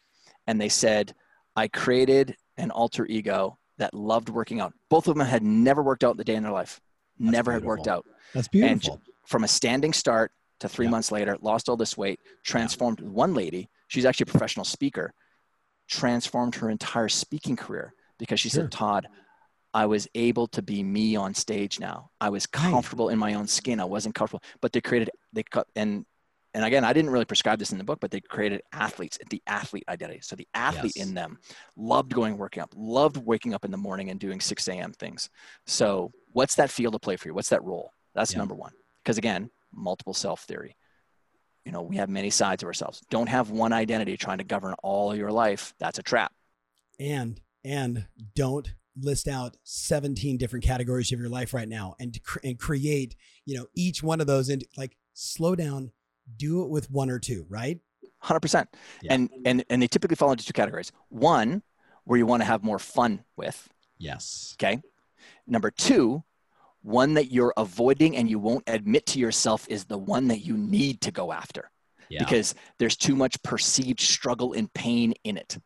And they said, "I created an alter ego that loved working out. Both of them had never worked out in the day in their life. That's never beautiful. had worked out. That's beautiful. And from a standing start to three Yeah. months later, lost all this weight, transformed one lady. She's actually a professional speaker, transformed her entire speaking career because she Sure. said, Todd, I was able to be me on stage now. I was Right. comfortable in my own skin. I wasn't comfortable, but they created, they cut, and, and again, I didn't really prescribe this in the book, but they created athletes, the athlete identity. So the athlete Yes. in them loved going working up, loved waking up in the morning and doing 6 a.m. things. So what's that field to play for you? What's that role? That's Yeah. number one. Because again, multiple self theory. You know, we have many sides of ourselves. Don't have one identity trying to govern all your life. That's a trap. and and don't list out 17 different categories of your life right now and and create you know each one of those into like slow down do it with one or two right 100%. Yeah. And, and, and they typically fall into two categories. One, where you want to have more fun with. Yes. Okay. Number two, one that you're avoiding and you won't admit to yourself is the one that you need to go after Yeah. because there's too much perceived struggle and pain in it.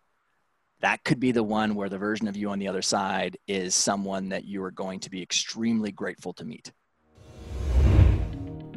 That could be the one where the version of you on the other side is someone that you are going to be extremely grateful to meet.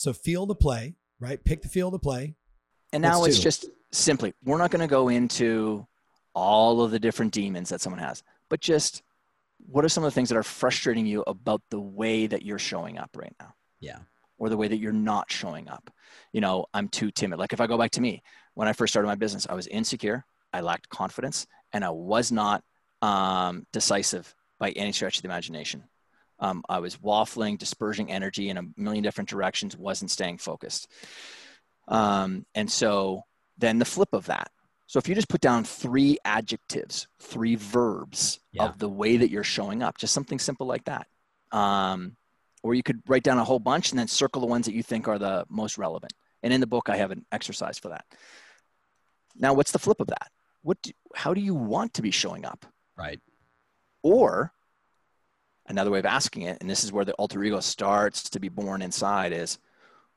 So field to play, right? Pick the field to play. And now Let's it's do. just simply, we're not going to go into all of the different demons that someone has, but just what are some of the things that are frustrating you about the way that you're showing up right now? Yeah. Or the way that you're not showing up. You know, I'm too timid. Like if I go back to me, when I first started my business, I was insecure, I lacked confidence, and I was not um, decisive by any stretch of the imagination. Um, I was waffling, dispersing energy in a million different directions, wasn't staying focused. Um, and so then the flip of that. So if you just put down three adjectives, three verbs Yeah. of the way that you're showing up, just something simple like that. Um, or you could write down a whole bunch and then circle the ones that you think are the most relevant. And in the book, I have an exercise for that. Now, what's the flip of that? What do, how do you want to be showing up? Right. Or another way of asking it, and this is where the alter ego starts to be born inside, is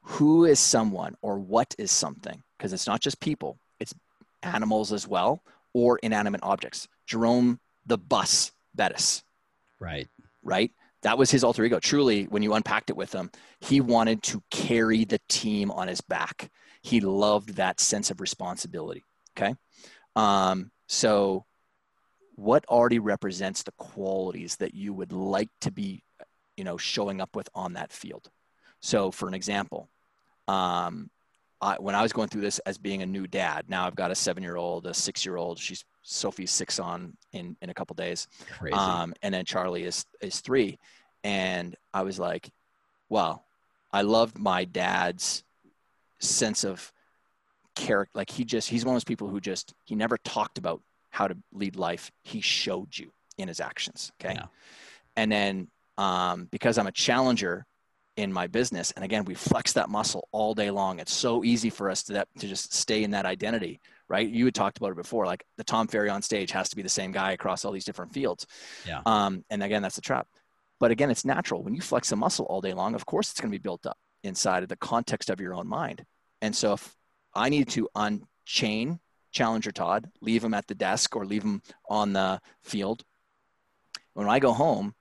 who is someone or what is something? Because it's not just people, it's animals as well, or inanimate objects. Jerome the bus Bettis, Right. right? That was his alter ego. Truly, when you unpacked it with him, he wanted to carry the team on his back. He loved that sense of responsibility. Okay. Um, so, what already represents the qualities that you would like to be, you know, showing up with on that field? So, for an example, um, I, when I was going through this as being a new dad, now I've got a seven-year-old, a six-year-old. She's Sophie's six on in in a couple days Crazy. um, and then Charlie is is three, and I was like, well, I loved my dad's sense of character. Like he just he's one of those people who just he never talked about how to lead life. He showed you in his actions. Okay, Yeah. and then um, because I'm a challenger in my business, and again we flex that muscle all day long. It's so easy for us to that, to just stay in that identity right? You had talked about it before, like the Tom Ferry on stage has to be the same guy across all these different fields. Yeah. Um, and again, that's the trap. But again, it's natural. When you flex a muscle all day long, of course it's going to be built up inside of the context of your own mind. And so if I need to unchain Challenger Todd, leave him at the desk or leave him on the field, when I go home,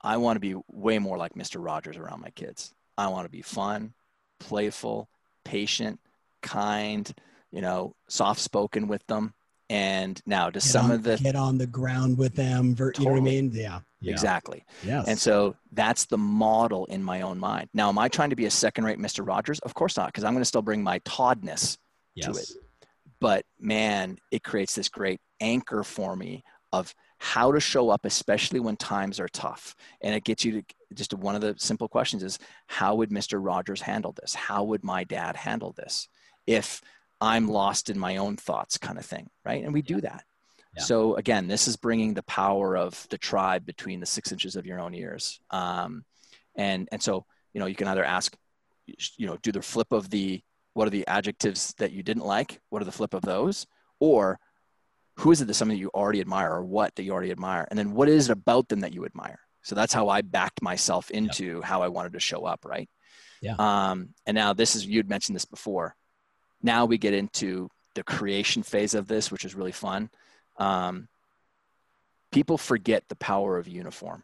I want to be way more like Mr. Rogers around my kids. I want to be fun, playful, patient, kind, you know, soft spoken with them. And now, does Get some on, of the get on the ground with them. ver- You know what I mean? Yeah. yeah. exactly. Yes. And so that's the model in my own mind. Now, am I trying to be a second rate Mr. Rogers? Of course not, because I'm going to still bring my Toddness. yes. it. But man, it creates this great anchor for me of how to show up, especially when times are tough. And it gets you to just one of the simple questions is how would Mr. Rogers handle this? How would my dad handle this if I'm lost in my own thoughts, kind of thing, right? And we do that. Yeah. So again, this is bringing the power of the tribe between the six inches of your own ears. Um, and and so you know you can either ask, you know, do the flip of the what are the adjectives that you didn't like? What are the flip of those? Or who is it that something you already admire or what that you already admire? And then what is it about them that you admire? So that's how I backed myself into how I wanted to show up, right? Yeah. Um, and now this is you'd mentioned this before. Now we get into the creation phase of this, which is really fun. Um, people forget the power of uniform.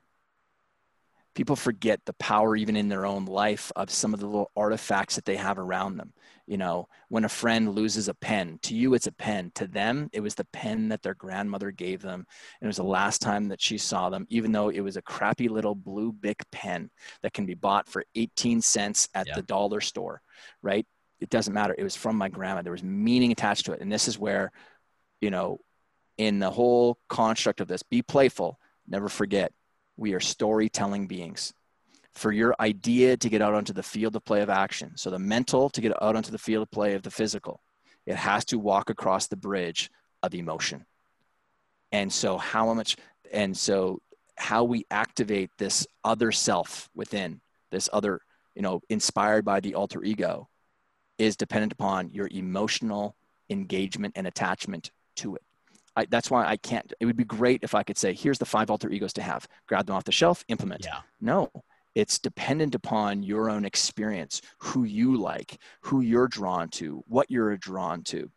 People forget the power, even in their own life, of some of the little artifacts that they have around them. You know, when a friend loses a pen, to you it's a pen. To them, it was the pen that their grandmother gave them. And it was the last time that she saw them, even though it was a crappy little blue Bic pen that can be bought for 18 cents at Yeah. the dollar store, right? It doesn't matter. It was from my grandma. There was meaning attached to it. And this is where, you know, in the whole construct of this, be playful. Never forget, we are storytelling beings. For your idea to get out onto the field of play of action, so the mental to get out onto the field of play of the physical, it has to walk across the bridge of emotion. And so, how much, and so how we activate this other self within, this other, you know, inspired by the alter ego, is dependent upon your emotional engagement and attachment to it. I, that's why I can't. It would be great if I could say, "Here's the five alter egos to have. Grab them off the shelf, implement." Yeah. No, it's dependent upon your own experience, who you like, who you're drawn to, what you're drawn to,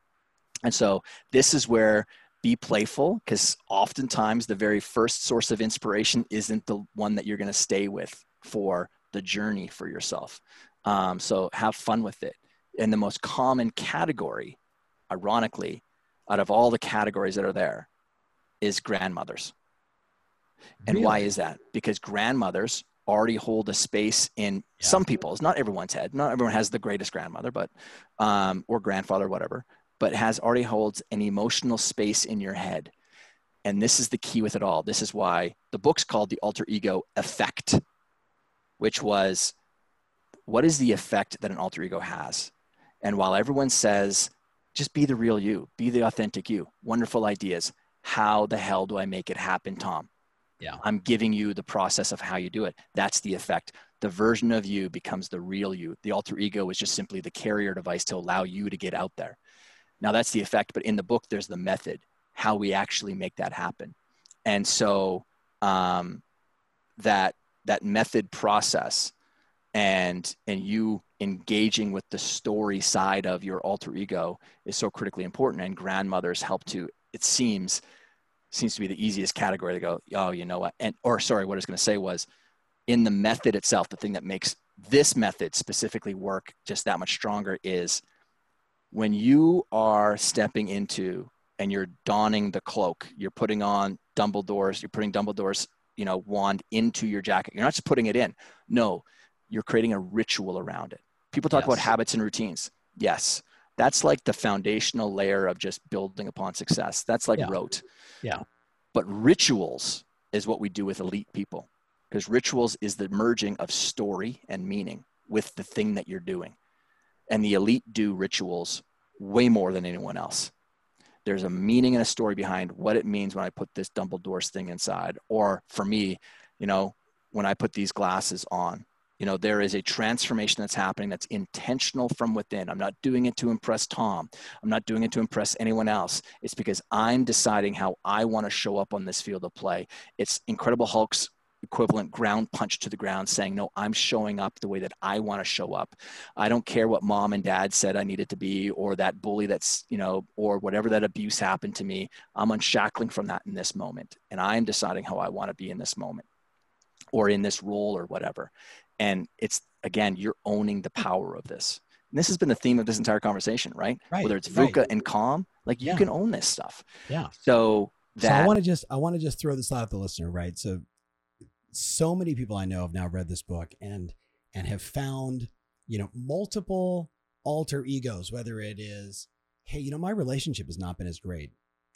and so this is where be playful, because oftentimes the very first source of inspiration isn't the one that you're going to stay with for the journey for yourself. Um, so have fun with it. And the most common category, ironically, out of all the categories that are there is grandmothers. And why is that? Because grandmothers already hold a space in Yeah. some people's, not everyone's head. Not everyone has the greatest grandmother, but um, or grandfather, whatever, but has already holds an emotional space in your head. And this is the key with it all. This is why the book's called The Alter Ego Effect, which was what is the effect that an alter ego has? And while everyone says, just be the real you, be the authentic you, wonderful ideas, how the hell do I make it happen, Tom? Yeah. I'm giving you the process of how you do it. That's the effect. The version of you becomes the real you. The alter ego is just simply the carrier device to allow you to get out there. Now that's the effect, but in the book, there's the method, how we actually make that happen. And so um, that that method process and and you engaging with the story side of your alter ego is so critically important. And grandmothers help to, it seems, seems to be the easiest category to go, oh, you know what? And or sorry, what I was going to say was in the method itself, the thing that makes this method specifically work just that much stronger is when you are stepping into and you're donning the cloak, you're putting on Dumbledore's, you're putting Dumbledore's, you know, wand into your jacket. You're not just putting it in. No, you're creating a ritual around it. People talk about habits and routines. Yes. That's like the foundational layer of just building upon success. That's like Yeah. rote. Yeah. But rituals is what we do with elite people because rituals is the merging of story and meaning with the thing that you're doing. And the elite do rituals way more than anyone else. There's a meaning and a story behind what it means when I put this Dumbledore's thing inside. Or for me, you know, when I put these glasses on, you know, there is a transformation that's happening that's intentional from within. I'm not doing it to impress Tom. I'm not doing it to impress anyone else. It's because I'm deciding how I want to show up on this field of play. It's Incredible Hulk's equivalent ground punch to the ground saying, No, I'm showing up the way that I want to show up. I don't care what mom and dad said I needed to be, or that bully that's, you know, or whatever that abuse happened to me. I'm unshackling from that in this moment. And I'm deciding how I want to be in this moment or in this role or whatever. And it's, again, you're owning the power of this. And this has been the theme of this entire conversation, right? Right, Whether it's right. VUCA and calm, Like you Yeah. can own this stuff. Yeah. So So that I want to just I want to just throw this out at the listener, right? So so many people I know have now read this book and and have found, you know, multiple alter egos, whether it is, hey, you know, my relationship has not been as great.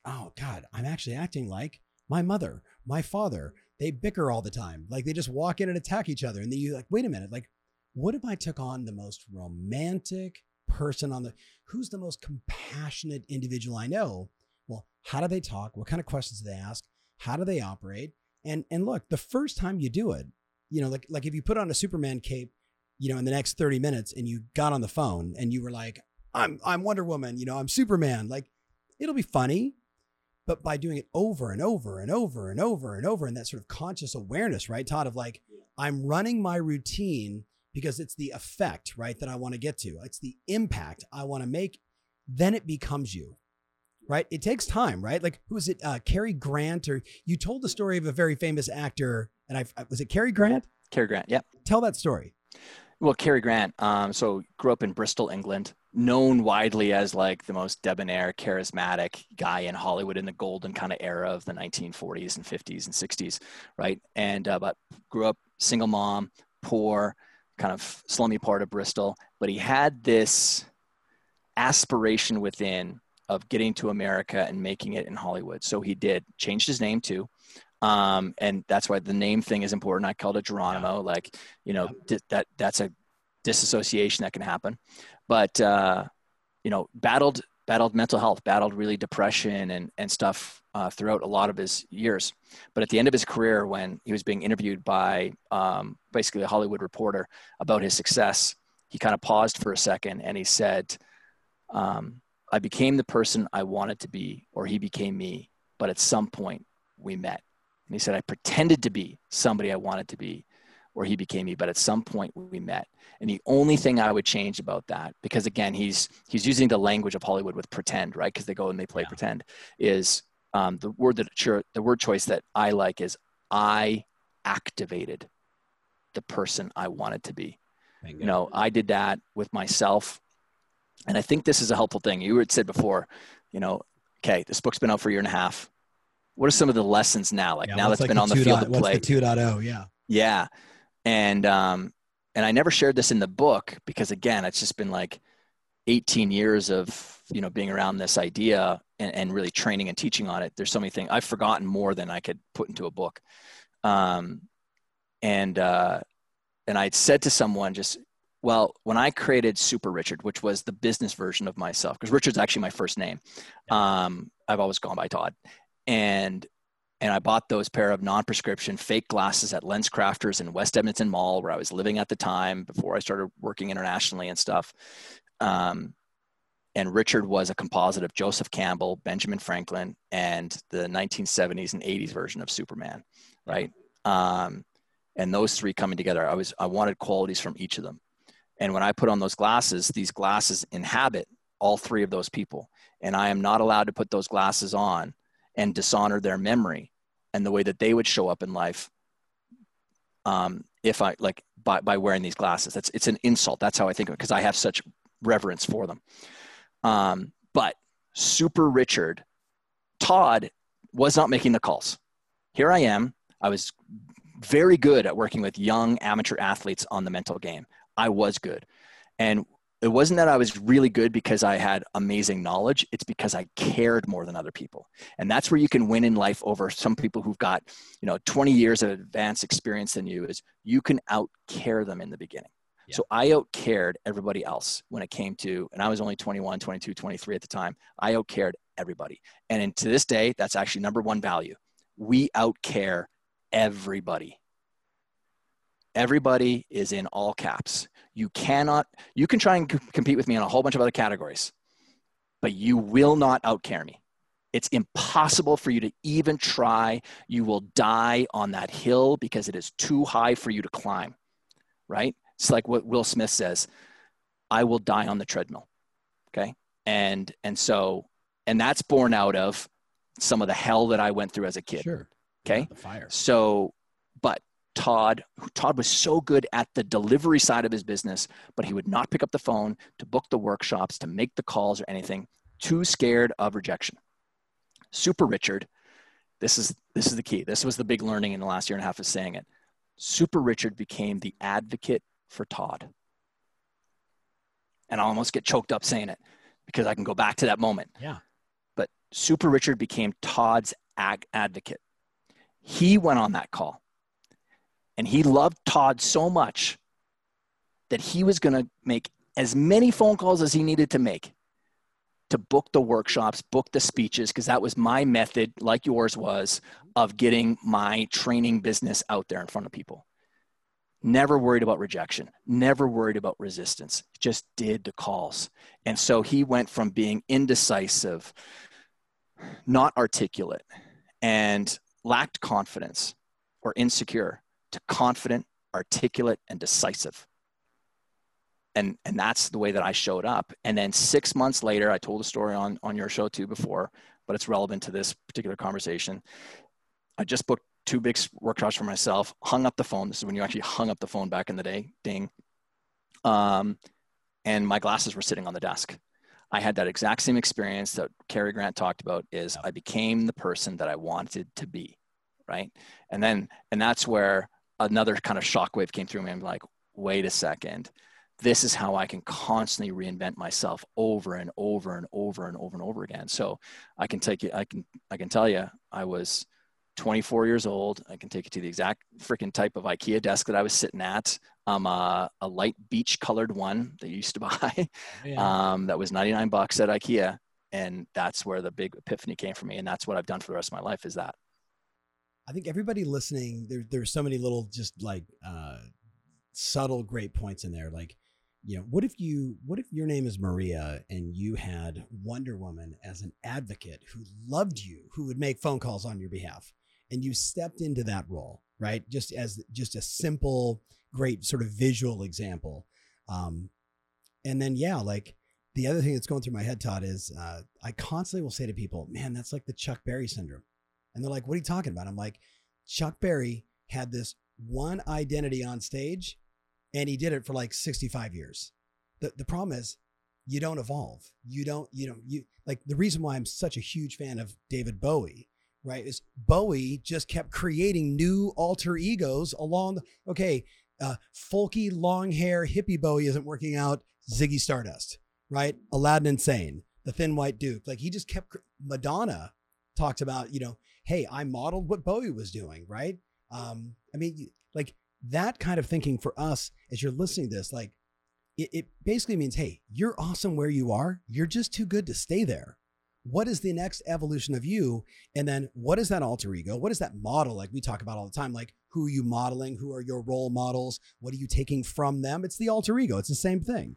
Oh God, I'm actually acting like my mother, my father. They bicker all the time. Like they just walk in and attack each other. And then you like, wait a minute, like, what if I took on the most romantic person on the who's the most compassionate individual I know? well how do they talk what kind of questions do they ask how do they operate and and look the first time you do it you know like like if you put on a superman cape you know in the next 30 minutes and you got on the phone and you were like i'm i'm wonder woman you know i'm superman like it'll be funny but by doing it over and over and over and over and over and that sort of conscious awareness right todd of like i'm running my routine because it's the effect right that i want to get to it's the impact i want to make then it becomes you right? It takes time, right? Like who was it? Uh, Cary Grant, or you told the story of a very famous actor, and I was it Cary Grant? Cary Grant, yeah. Tell that story. Well, Cary Grant, um, so grew up in Bristol, England, known widely as like the most debonair, charismatic guy in Hollywood in the golden kind of era of the 1940s and 50s and 60s, right? And uh, but grew up single mom, poor, kind of slummy part of Bristol, but he had this aspiration within of getting to America and making it in Hollywood. So he did changed his name too. Um, and that's why the name thing is important. I called it Geronimo, like, you know, that that's a disassociation that can happen, but, uh, you know, battled, battled mental health, battled really depression and, and stuff, uh, throughout a lot of his years. But at the end of his career, when he was being interviewed by, um, basically a Hollywood reporter about his success, he kind of paused for a second and he said, um, I became the person I wanted to be, or he became me. But at some point, we met. And he said, I pretended to be somebody I wanted to be, or he became me. But at some point, we met. And the only thing I would change about that, because again, he's he's using the language of Hollywood with pretend, right? Because they go and they play Yeah. pretend. Is um, the word that the word choice that I like is I activated the person I wanted to be you know i did that with myself and i think this is a helpful thing you had said before you know okay this book's been out for a year and a half what are some of the lessons now like Yeah, now that's like been on the field dot- of what's play the 2.0? Yeah. yeah and um and i never shared this in the book because again it's just been like 18 years of you know being around this idea and, and really training and teaching on it. There's so many things i've forgotten more than i could put into a book. Um and uh and i'd said to someone just well when i created super richard which was the business version of myself because richard's actually my first name um i've always gone by todd. And and I bought those pair of non-prescription fake glasses at Lens Crafters in West Edmonton Mall, where I was living at the time before I started working internationally and stuff. Um, and Richard was a composite of Joseph Campbell, Benjamin Franklin, and the 1970s and 80s version of Superman, right? Um, and those three coming together, I was I wanted qualities from each of them. And when I put on those glasses, these glasses inhabit all three of those people, and I am not allowed to put those glasses on and dishonor their memory and the way that they would show up in life um, if I like by, by wearing these glasses. That's it's an insult. That's how I think of it because I have such reverence for them. Um, but Super Richard, Todd was not making the calls. Here I am. I was very good at working with young amateur athletes on the mental game. I was good. And it wasn't that I was really good because I had amazing knowledge. It's because I cared more than other people. And that's where you can win in life over some people who've got, you know, 20 years of advanced experience than you is you can out care them in the beginning. Yeah. So I out cared everybody else when it came to, and I was only 21, 22, 23 at the time. I out cared everybody. And in, to this day, that's actually number one value. We out care everybody. Everybody is in all caps. You cannot, you can try and c- compete with me on a whole bunch of other categories, but you will not outcare me. It's impossible for you to even try. You will die on that hill because it is too high for you to climb, right? It's like what Will Smith says I will die on the treadmill. Okay. And, and so, and that's born out of some of the hell that I went through as a kid. Sure. Okay. The fire. So, Todd, who- Todd was so good at the delivery side of his business, but he would not pick up the phone to book the workshops, to make the calls or anything. too scared of rejection. Super Richard, this is this is the key. This was the big learning in the last year and a half of saying it. Super Richard became the advocate for Todd. And I almost get choked up saying it because I can go back to that moment. Yeah. But Super Richard became Todd's ag- advocate. He went on that call and he loved Todd so much that he was going to make as many phone calls as he needed to make to book the workshops, book the speeches, because that was my method, like yours was, of getting my training business out there in front of people. Never worried about rejection, never worried about resistance, just did the calls. And so he went from being indecisive, not articulate, and lacked confidence or insecure to confident, articulate, and decisive. And, and that's the way that I showed up. And then six months later, I told a story on, on your show too before, but it's relevant to this particular conversation. I just booked two big workshops for myself, hung up the phone. This is when you actually hung up the phone back in the day, ding. Um, and my glasses were sitting on the desk. I had that exact same experience that Cary Grant talked about is I became the person that I wanted to be. Right. And then, and that's where another kind of shockwave came through me. I'm like, wait a second. This is how I can constantly reinvent myself over and over and over and over and over again. So I can take you, I can, I can tell you, I was 24 years old. I can take you to the exact freaking type of IKEA desk that I was sitting at. Um, uh, a light beach colored one that you used to buy. Oh, yeah. um, that was 99 bucks at IKEA. And that's where the big epiphany came for me. And that's what I've done for the rest of my life is that. I think everybody listening, there, there's so many little just like uh, subtle great points in there. Like, you know, what if you, what if your name is Maria and you had Wonder Woman as an advocate who loved you, who would make phone calls on your behalf, and you stepped into that role, right? Just as just a simple, great sort of visual example. Um, and then yeah, like the other thing that's going through my head, Todd, is uh, I constantly will say to people, "Man, that's like the Chuck Berry syndrome." And they're like, what are you talking about? I'm like, Chuck Berry had this one identity on stage and he did it for like 65 years. The, the problem is you don't evolve. You don't, you know, you like the reason why I'm such a huge fan of David Bowie, right? Is Bowie just kept creating new alter egos along, the, okay, uh, folky long hair hippie Bowie isn't working out. Ziggy Stardust, right? Aladdin Sane, the Thin White Duke. Like he just kept Madonna talked about, you know, hey, I modeled what Bowie was doing, right? Um, I mean, like that kind of thinking for us as you're listening to this, like it, it basically means, hey, you're awesome where you are. You're just too good to stay there. What is the next evolution of you? And then what is that alter ego? What is that model? Like we talk about all the time, like who are you modeling? Who are your role models? What are you taking from them? It's the alter ego. It's the same thing.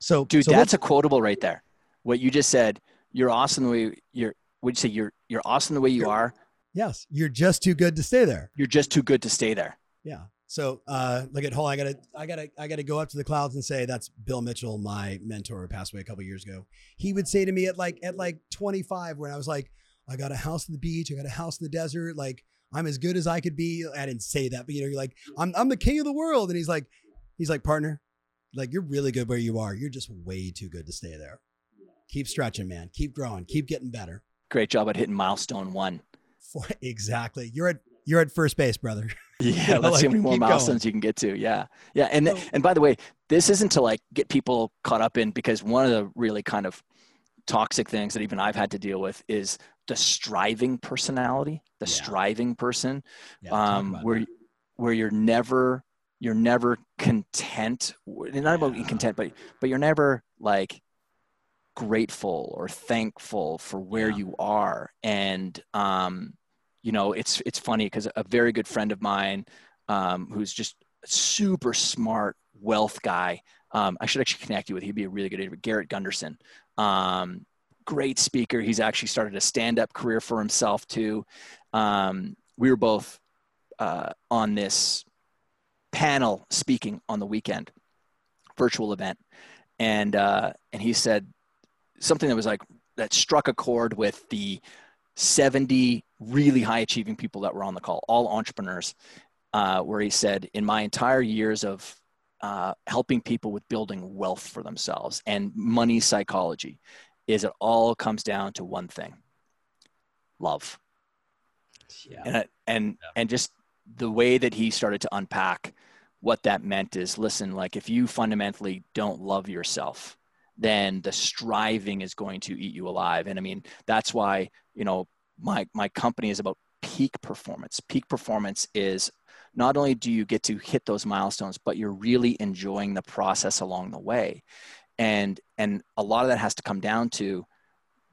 So, dude, so that's a quotable right there. What you just said, you're awesome the way you're. Would you say you're you're awesome the way you are? Yes, you're just too good to stay there. You're just too good to stay there. Yeah. So uh, look at Hole. I gotta, I gotta, I gotta go up to the clouds and say that's Bill Mitchell, my mentor, who passed away a couple years ago. He would say to me at like at like 25, when I was like, I got a house on the beach, I got a house in the desert, like I'm as good as I could be. I didn't say that, but you know, you're like, I'm, I'm the king of the world, and he's like, he's like, partner, like you're really good where you are. You're just way too good to stay there. Keep stretching, man. Keep growing. Keep getting better. Great job at hitting milestone one. For, exactly. You're at you're at first base, brother. Yeah, let's like, see how many more milestones going. you can get to. Yeah, yeah, and so, and by the way, this isn't to like get people caught up in because one of the really kind of toxic things that even I've had to deal with is the striving personality, the yeah. striving person, yeah, um, where that. where you're never you're never content. Not yeah. about being content, but but you're never like grateful or thankful for where yeah. you are. And um, you know it's it's funny because a very good friend of mine um, who's just super smart wealth guy um, i should actually connect you with he'd be a really good interview garrett gunderson. Um, great speaker. He's actually started a stand-up career for himself too. Um, we were both uh, on this panel speaking on the weekend virtual event. And uh, and he said something that was like that struck a chord with the 70 really high achieving people that were on the call, all entrepreneurs, uh, where he said, in my entire years of uh, helping people with building wealth for themselves and money psychology is it all comes down to one thing love Yeah. and and Yeah. and just the way that he started to unpack what that meant is listen like if you fundamentally don't love yourself then the striving is going to eat you alive. And i mean that's why you know my my company is about peak performance. Peak performance is not only do you get to hit those milestones but you're really enjoying the process along the way. And and a lot of that has to come down to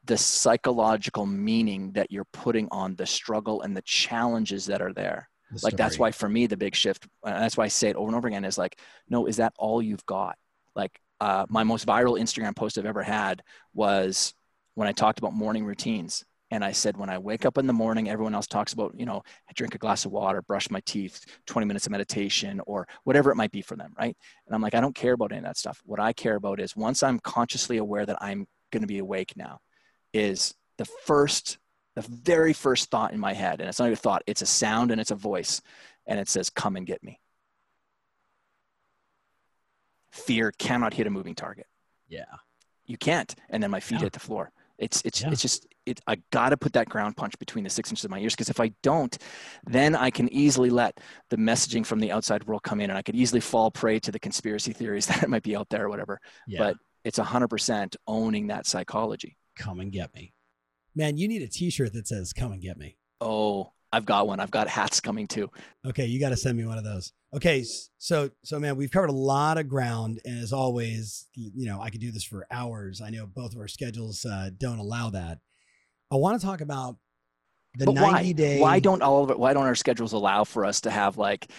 the psychological meaning that you're putting on the struggle and the challenges that are there. The like that's why for me the big shift and that's why i say it over and over again is like no is that all you've got? Like uh, my most viral instagram post i've ever had was when i talked about morning routines. And i said when i wake up in the morning everyone else talks about you know drink a glass of water brush my teeth 20 minutes of meditation or whatever it might be for them right? And i'm like i don't care about any of that stuff. What i care about is once i'm consciously aware that i'm going to be awake now is the first the very first thought in my head and it's not even a thought it's a sound and it's a voice and it says come and get me fear cannot hit a moving target Yeah. you can't and then my feet Yeah. hit the floor it's it's Yeah. it's just it i gotta put that ground punch between the six inches of my ears because if i don't then i can easily let the messaging from the outside world come in and i could easily fall prey to the conspiracy theories that might be out there or whatever Yeah. but it's a 100% owning that psychology come and get me. Man, you need a T-shirt that says "Come and get me." oh i've got one i've got hats coming too Okay, you got to send me one of those. Okay, so so man, we've covered a lot of ground, and as always, you know, I could do this for hours. I know both of our schedules uh, don't allow that. I want to talk about the but why? ninety day. Why don't all of it? Why don't our schedules allow for us to have like,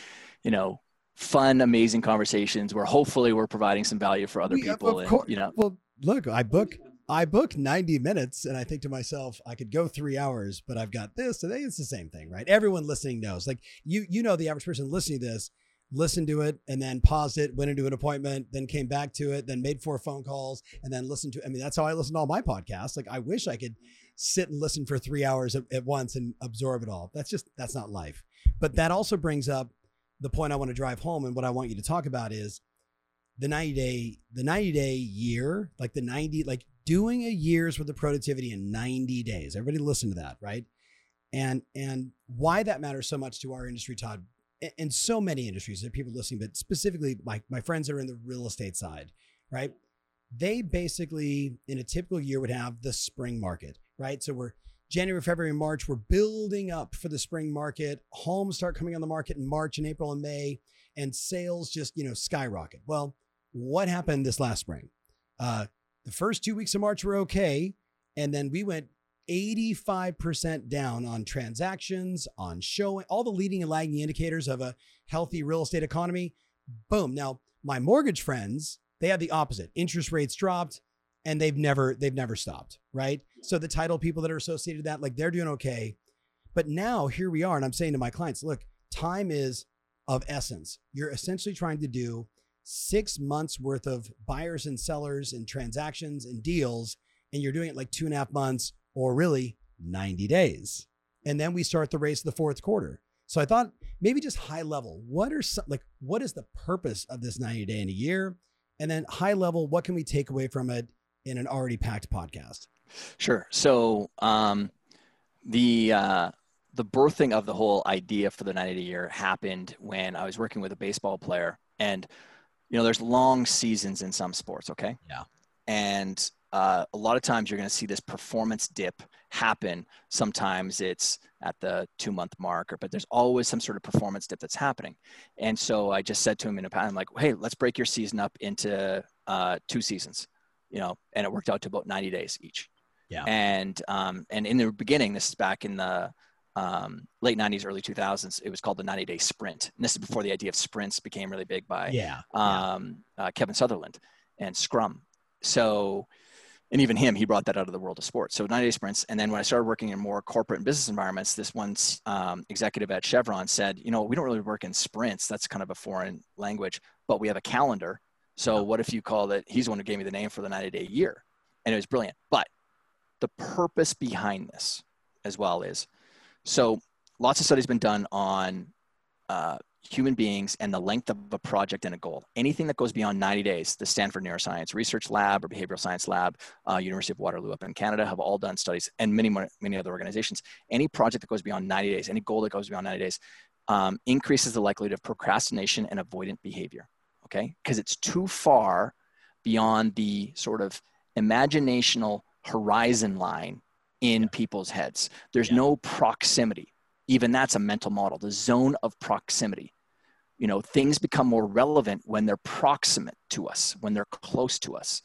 you know, fun, amazing conversations where hopefully we're providing some value for other We- people? And, course- you know, Well, look, I book I book 90 minutes and I think to myself, I could go three hours, but I've got this. Today it's the same thing, right? Everyone listening knows. Like you, you know, the average person listening to this listened to it and then paused it, went into an appointment, then came back to it, then made four phone calls, and then listened to I mean, that's how I listen to all my podcasts. Like I wish I could sit and listen for three hours at, at once and absorb it all. That's just that's not life. But that also brings up the point I want to drive home and what I want you to talk about is the 90 day the 90 day year like the 90 like doing a year's worth of productivity in 90 days. Everybody listen to that right? And and why that matters so much to our industry todd and so many industries there are people listening but specifically my, my friends that are in the real estate side right? They basically in a typical year would have the spring market right? So we're january february march we're building up for the spring market. Homes start coming on the market in march and april and may and sales just you know skyrocket. Well what happened this last spring? Uh, the first two weeks of march were okay and then we went 85% down on transactions on showing all the leading and lagging indicators of a healthy real estate economy. Boom. Now my mortgage friends they had the opposite. Interest rates dropped and they've never they've never stopped right? So the title people that are associated with that like they're doing okay. But now here we are and i'm saying to my clients look time is of essence. You're essentially trying to do six months worth of buyers and sellers and transactions and deals and you're doing it like two and a half months or really 90 days. And then we start the race of the fourth quarter. So i thought maybe just high level what are some like what is the purpose of this 90 day in a year? And then high level what can we take away from it in an already packed podcast? Sure. So um, the uh, the birthing of the whole idea for the 90 day year happened when I was working with a baseball player, and you know, there's long seasons in some sports. Okay. Yeah. And uh, a lot of times you're going to see this performance dip happen. Sometimes it's at the two month mark, or but there's always some sort of performance dip that's happening. And so I just said to him in a past, I'm like, hey, let's break your season up into uh, two seasons. You know, and it worked out to about 90 days each. Yeah. And um, and in the beginning, this is back in the um, late 90s, early 2000s. It was called the 90 day sprint. And this is before the idea of sprints became really big by Yeah. um, uh, Kevin Sutherland and Scrum. So, and even him, he brought that out of the world of sports. So 90 day sprints. And then when I started working in more corporate and business environments, this one um, executive at Chevron said, you know, we don't really work in sprints. That's kind of a foreign language, but we have a calendar. So Yeah. what if you call it, he's the one who gave me the name for the 90 day year. And it was brilliant. But the purpose behind this as well is, so lots of studies been done on uh, human beings and the length of a project and a goal. Anything that goes beyond 90 days, the Stanford Neuroscience Research Lab or Behavioral Science Lab, uh, University of Waterloo up in Canada have all done studies, and many many other organizations. Any project that goes beyond 90 days, any goal that goes beyond 90 days, um, increases the likelihood of procrastination and avoidant behavior. Okay, because it's too far beyond the sort of imaginational horizon line in yeah. people's heads. There's yeah. no proximity. Even that's a mental model, the zone of proximity. You know, things become more relevant when they're proximate to us, when they're close to us.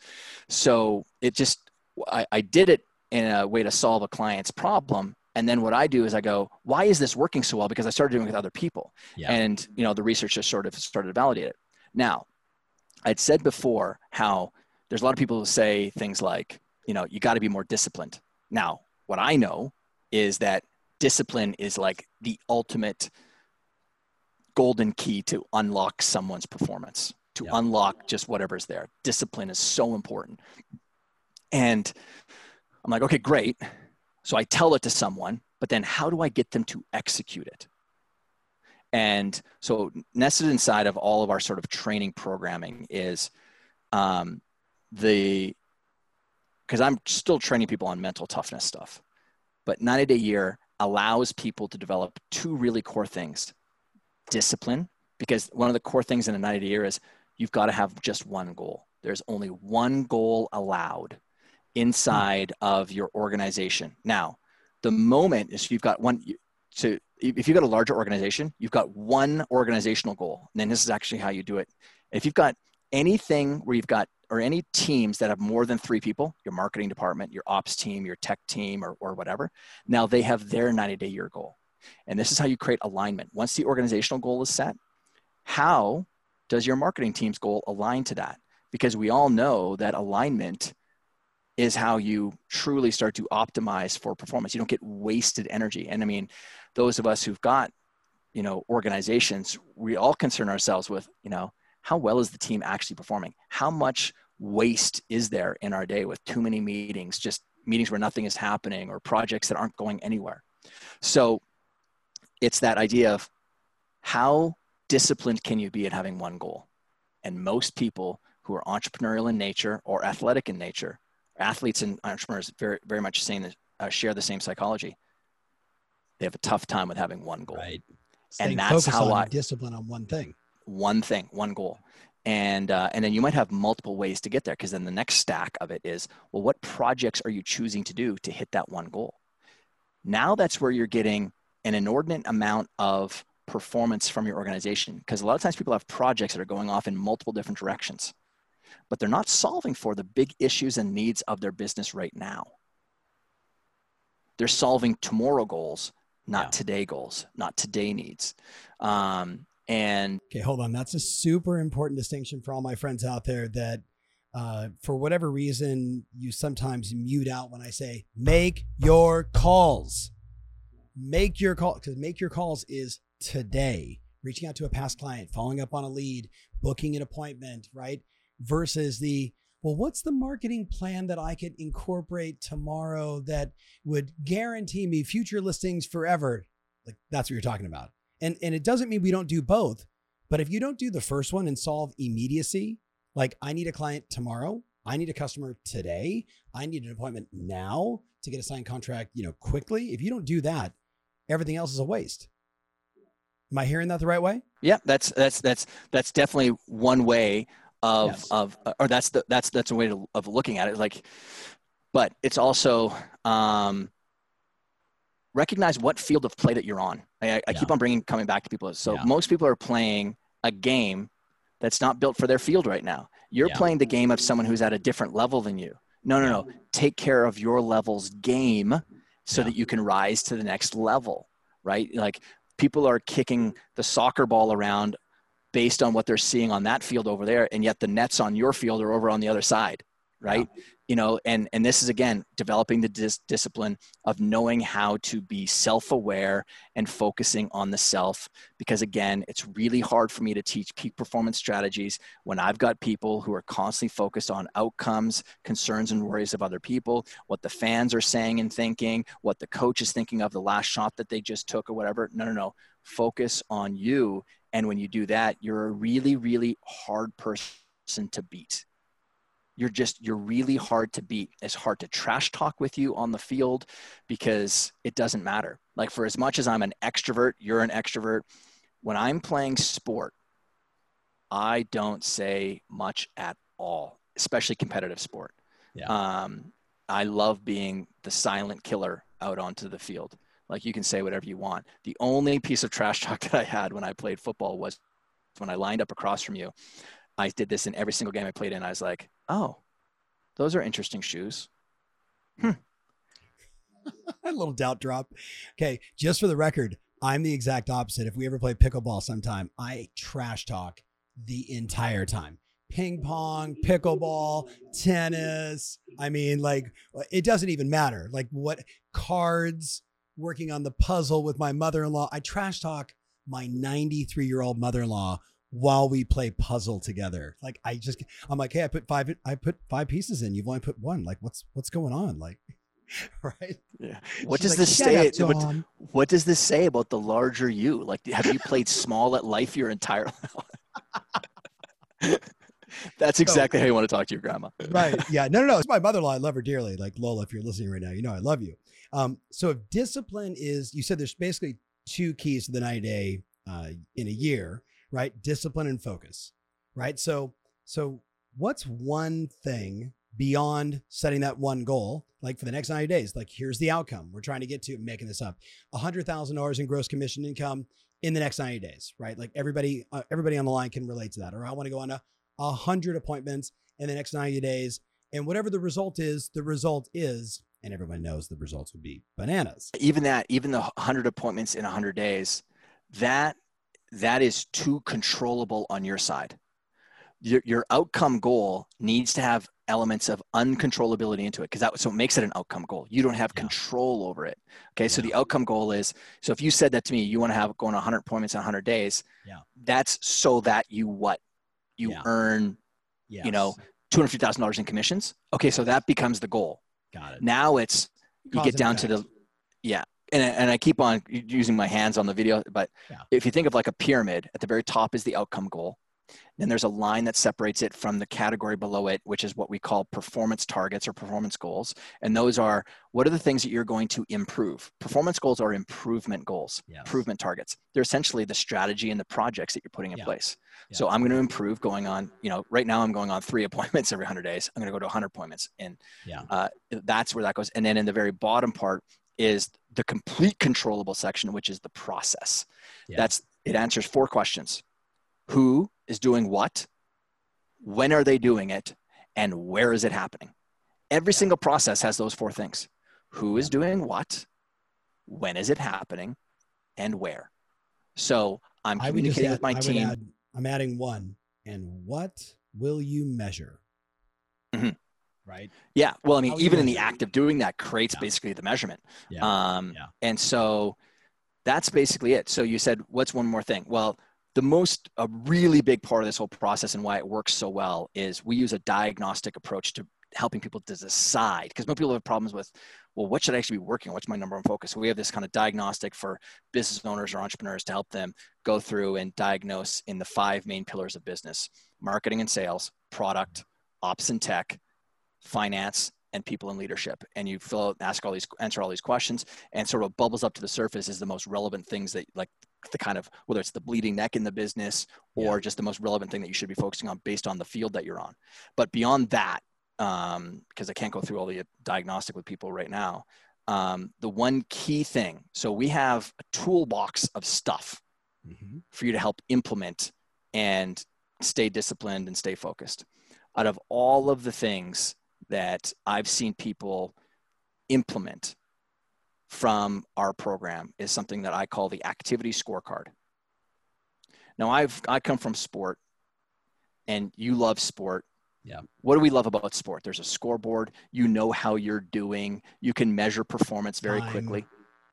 So it just, I, I did it in a way to solve a client's problem. And then what I do is I go, why is this working so well? Because I started doing it with other people. Yeah. And, you know, the research just sort of started to validate it. Now, I'd said before how there's a lot of people who say things like, you know, you got to be more disciplined. Now, what I know is that discipline is like the ultimate golden key to unlock someone's performance, to yeah. unlock just whatever's there. Discipline is so important. And I'm like, okay, great. So I tell it to someone, but then how do I get them to execute it? And so nested inside of all of our sort of training programming is um, the because I'm still training people on mental toughness stuff. But 90 day year allows people to develop two really core things discipline, because one of the core things in a 90 day year is you've got to have just one goal. There's only one goal allowed inside of your organization. Now, the moment is you've got one, so if you've got a larger organization, you've got one organizational goal. And then this is actually how you do it. If you've got anything where you've got or any teams that have more than three people, your marketing department, your ops team, your tech team, or, or whatever, now they have their 90 day year goal. And this is how you create alignment. Once the organizational goal is set, how does your marketing team's goal align to that? Because we all know that alignment is how you truly start to optimize for performance. You don't get wasted energy. And I mean, those of us who've got, you know, organizations, we all concern ourselves with, you know, how well is the team actually performing? How much waste is there in our day with too many meetings, just meetings where nothing is happening or projects that aren't going anywhere? So it's that idea of how disciplined can you be at having one goal? And most people who are entrepreneurial in nature or athletic in nature, athletes and entrepreneurs very, very much saying uh, share the same psychology. They have a tough time with having one goal. Right. Staying and that's how I discipline on one thing one thing, one goal. And, uh, and then you might have multiple ways to get there because then the next stack of it is well, what projects are you choosing to do to hit that one goal? Now that's where you're getting an inordinate amount of performance from your organization because a lot of times people have projects that are going off in multiple different directions, but they're not solving for the big issues and needs of their business right now. They're solving tomorrow goals, not yeah. today goals, not today needs. Um, and okay, hold on. That's a super important distinction for all my friends out there that uh, for whatever reason you sometimes mute out when I say make your calls. Make your call because make your calls is today. Reaching out to a past client, following up on a lead, booking an appointment, right? Versus the well, what's the marketing plan that I could incorporate tomorrow that would guarantee me future listings forever? Like that's what you're talking about. And and it doesn't mean we don't do both, but if you don't do the first one and solve immediacy, like I need a client tomorrow, I need a customer today, I need an appointment now to get a signed contract, you know, quickly. If you don't do that, everything else is a waste. Am I hearing that the right way? Yeah, that's that's that's that's definitely one way of yes. of or that's the that's that's a way to, of looking at it. Like, but it's also um, recognize what field of play that you're on. I, I yeah. keep on bringing coming back to people. So yeah. most people are playing a game that's not built for their field right now. You're yeah. playing the game of someone who's at a different level than you. No, no, no. Take care of your level's game so that you can rise to the next level, right? Like people are kicking the soccer ball around based on what they're seeing on that field over there, and yet the nets on your field are over on the other side, right? You know and and this is again developing the dis- discipline of knowing how to be self-aware and focusing on the self because again it's really hard for me to teach peak performance strategies when i've got people who are constantly focused on outcomes concerns and worries of other people what the fans are saying and thinking what the coach is thinking of the last shot that they just took or whatever. No no no. Focus on you. And when you do that, you're a really, really hard person to beat. You're just, you're really hard to beat. It's hard to trash talk with you on the field because it doesn't matter. Like, for as much as I'm an extrovert, you're an extrovert. When I'm playing sport, I don't say much at all, especially competitive sport. Yeah. Um, I love being the silent killer out onto the field. Like you can say whatever you want. The only piece of trash talk that I had when I played football was when I lined up across from you. I did this in every single game I played in. I was like, oh, those are interesting shoes. Hmm. a little doubt drop. Okay, just for the record, I'm the exact opposite. If we ever play pickleball sometime, I trash talk the entire time. Ping pong, pickleball, tennis. I mean, like, it doesn't even matter. Like, what cards, working on the puzzle with my mother in law. I trash talk my 93 year old mother in law while we play puzzle together. Like, I just, I'm like, hey, I put five, I put five pieces in. You've only put one. Like, what's, what's going on? Like, right? Yeah. What She's does like, this say? Up, what, what, does this say about the larger you? Like, have you played small at life your entire life? That's exactly so, how you want to talk to your grandma. right. Yeah. No, no, no. It's my mother in law. I love her dearly. Like, Lola, if you're listening right now, you know I love you. Um, so if discipline is, you said there's basically two keys to the 90 day uh, in a year, right? Discipline and focus, right? So, so what's one thing beyond setting that one goal, like for the next 90 days, like here's the outcome we're trying to get to, making this up, $100,000 in gross commission income in the next 90 days, right? Like everybody, uh, everybody on the line can relate to that. Or I want to go on a, a hundred appointments in the next 90 days. And whatever the result is, the result is, and everyone knows the results would be bananas. Even that, even the 100 appointments in a 100 days, that that is too controllable on your side. Your, your outcome goal needs to have elements of uncontrollability into it because that so it makes it an outcome goal. You don't have yeah. control over it. Okay, yeah. so the outcome goal is so if you said that to me, you want to have going 100 appointments in 100 days. Yeah, that's so that you what you yeah. earn, yes. you know, two hundred fifty thousand dollars in commissions. Okay, so that becomes the goal. Got it. Now it's you get down to the yeah, and and I keep on using my hands on the video, but yeah. if you think of like a pyramid, at the very top is the outcome goal. Then there's a line that separates it from the category below it, which is what we call performance targets or performance goals. And those are what are the things that you're going to improve? Performance goals are improvement goals, yes. improvement targets. They're essentially the strategy and the projects that you're putting in yeah. place. Yeah. So I'm going to improve going on, you know, right now I'm going on three appointments every 100 days. I'm going to go to 100 appointments. And yeah. Uh, that's where that goes. And then in the very bottom part is the complete controllable section, which is the process. Yeah. That's it answers four questions who is doing what, when are they doing it, and where is it happening. Every single process has those four things who is doing what, when is it happening, and where. So I'm communicating add, with my team. Add, I'm adding one. And what will you measure? Right. Yeah. Well, I mean, even in the act of doing that creates yeah. basically the measurement. Yeah. Um, yeah. And so that's basically it. So you said, what's one more thing? Well, the most a really big part of this whole process and why it works so well is we use a diagnostic approach to helping people to decide because most people have problems with well what should i actually be working on what's my number one focus so we have this kind of diagnostic for business owners or entrepreneurs to help them go through and diagnose in the five main pillars of business marketing and sales product ops and tech finance and people in leadership and you fill out ask all these answer all these questions and sort of bubbles up to the surface is the most relevant things that like the kind of whether it's the bleeding neck in the business or yeah. just the most relevant thing that you should be focusing on based on the field that you're on but beyond that um, because i can't go through all the diagnostic with people right now um, the one key thing so we have a toolbox of stuff mm-hmm. for you to help implement and stay disciplined and stay focused out of all of the things that I've seen people implement from our program is something that I call the activity scorecard. Now I've I come from sport and you love sport. Yeah. What do we love about sport? There's a scoreboard. You know how you're doing. You can measure performance very time. quickly.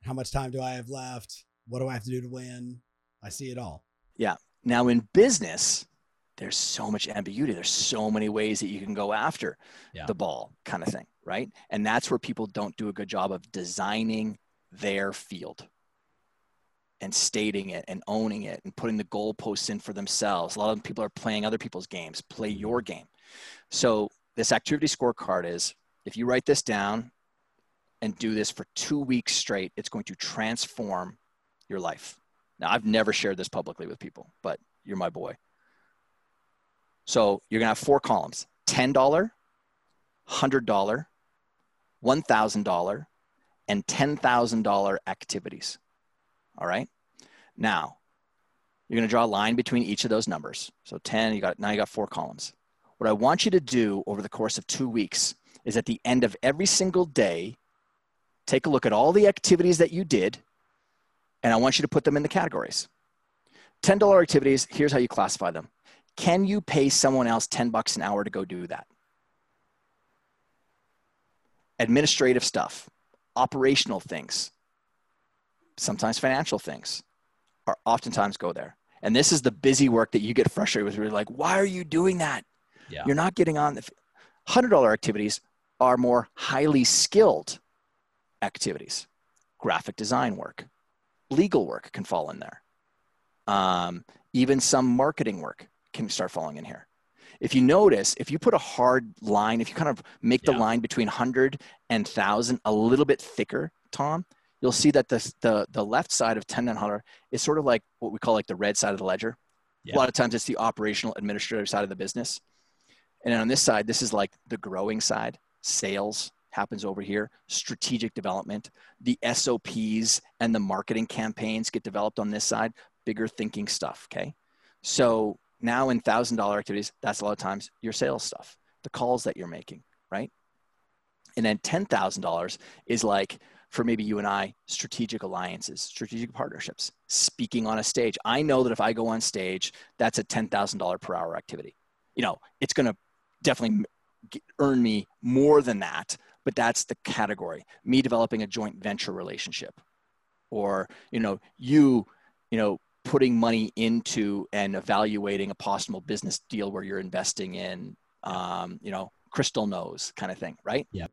How much time do I have left? What do I have to do to win? I see it all. Yeah. Now in business, there's so much ambiguity. There's so many ways that you can go after yeah. the ball, kind of thing, right? And that's where people don't do a good job of designing their field. and stating it and owning it and putting the goalposts in for themselves. A lot of people are playing other people's games. Play mm-hmm. your game. So this activity scorecard is if you write this down and do this for two weeks straight, it's going to transform your life. Now, I've never shared this publicly with people, but you're my boy. So you're going to have four columns $10, $100, $1,000, and $10,000 activities. All right. Now, you're going to draw a line between each of those numbers. So 10, you got now you got four columns. What I want you to do over the course of 2 weeks is at the end of every single day take a look at all the activities that you did and I want you to put them in the categories. $10 activities, here's how you classify them. Can you pay someone else 10 bucks an hour to go do that? Administrative stuff, operational things, sometimes financial things are oftentimes go there. And this is the busy work that you get frustrated with. You're like, why are you doing that? Yeah. You're not getting on the $100 activities are more highly skilled activities. Graphic design work, legal work can fall in there. Um, even some marketing work can start falling in here. If you notice, if you put a hard line, if you kind of make yeah. the line between 100 and 1,000 a little bit thicker, Tom, you'll see that the, the, the left side of 10 and 100 is sort of like what we call like the red side of the ledger. Yeah. A lot of times it's the operational administrative side of the business. And on this side, this is like the growing side, sales, happens over here strategic development the sops and the marketing campaigns get developed on this side bigger thinking stuff okay so now in thousand dollar activities that's a lot of times your sales stuff the calls that you're making right? And then $10000 is like for maybe you and i strategic alliances strategic partnerships speaking on a stage. I know that if i go on stage that's a $10000 per hour activity. You know it's going to definitely earn me more than that but that's the category. Me developing a joint venture relationship or you know you you know putting money into and evaluating a possible business deal where you're investing in um, you know crystal knows kind of thing right yeah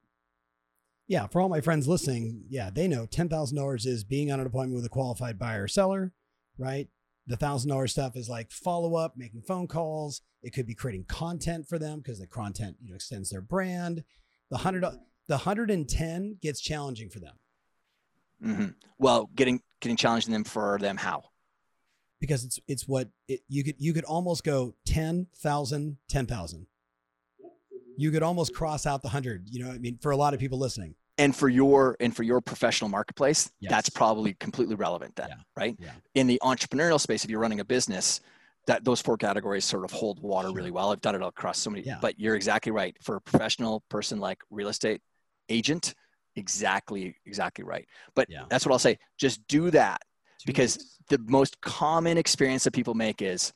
yeah for all my friends listening yeah they know $10000 is being on an appointment with a qualified buyer or seller right the thousand dollar stuff is like follow up making phone calls it could be creating content for them because the content you know extends their brand the hundred the 110 gets challenging for them. Mm-hmm. Well, getting getting challenging them for them how? Because it's it's what it, you could you could almost go 10,000 10,000. You could almost cross out the 100, you know, I mean for a lot of people listening. And for your and for your professional marketplace, yes. that's probably completely relevant then, yeah. right? Yeah. In the entrepreneurial space if you're running a business, that those four categories sort of hold water really well. I've done it across so many, yeah. but you're exactly right. For a professional person like real estate, agent exactly exactly right but yeah. that's what i'll say just do that Two because weeks. the most common experience that people make is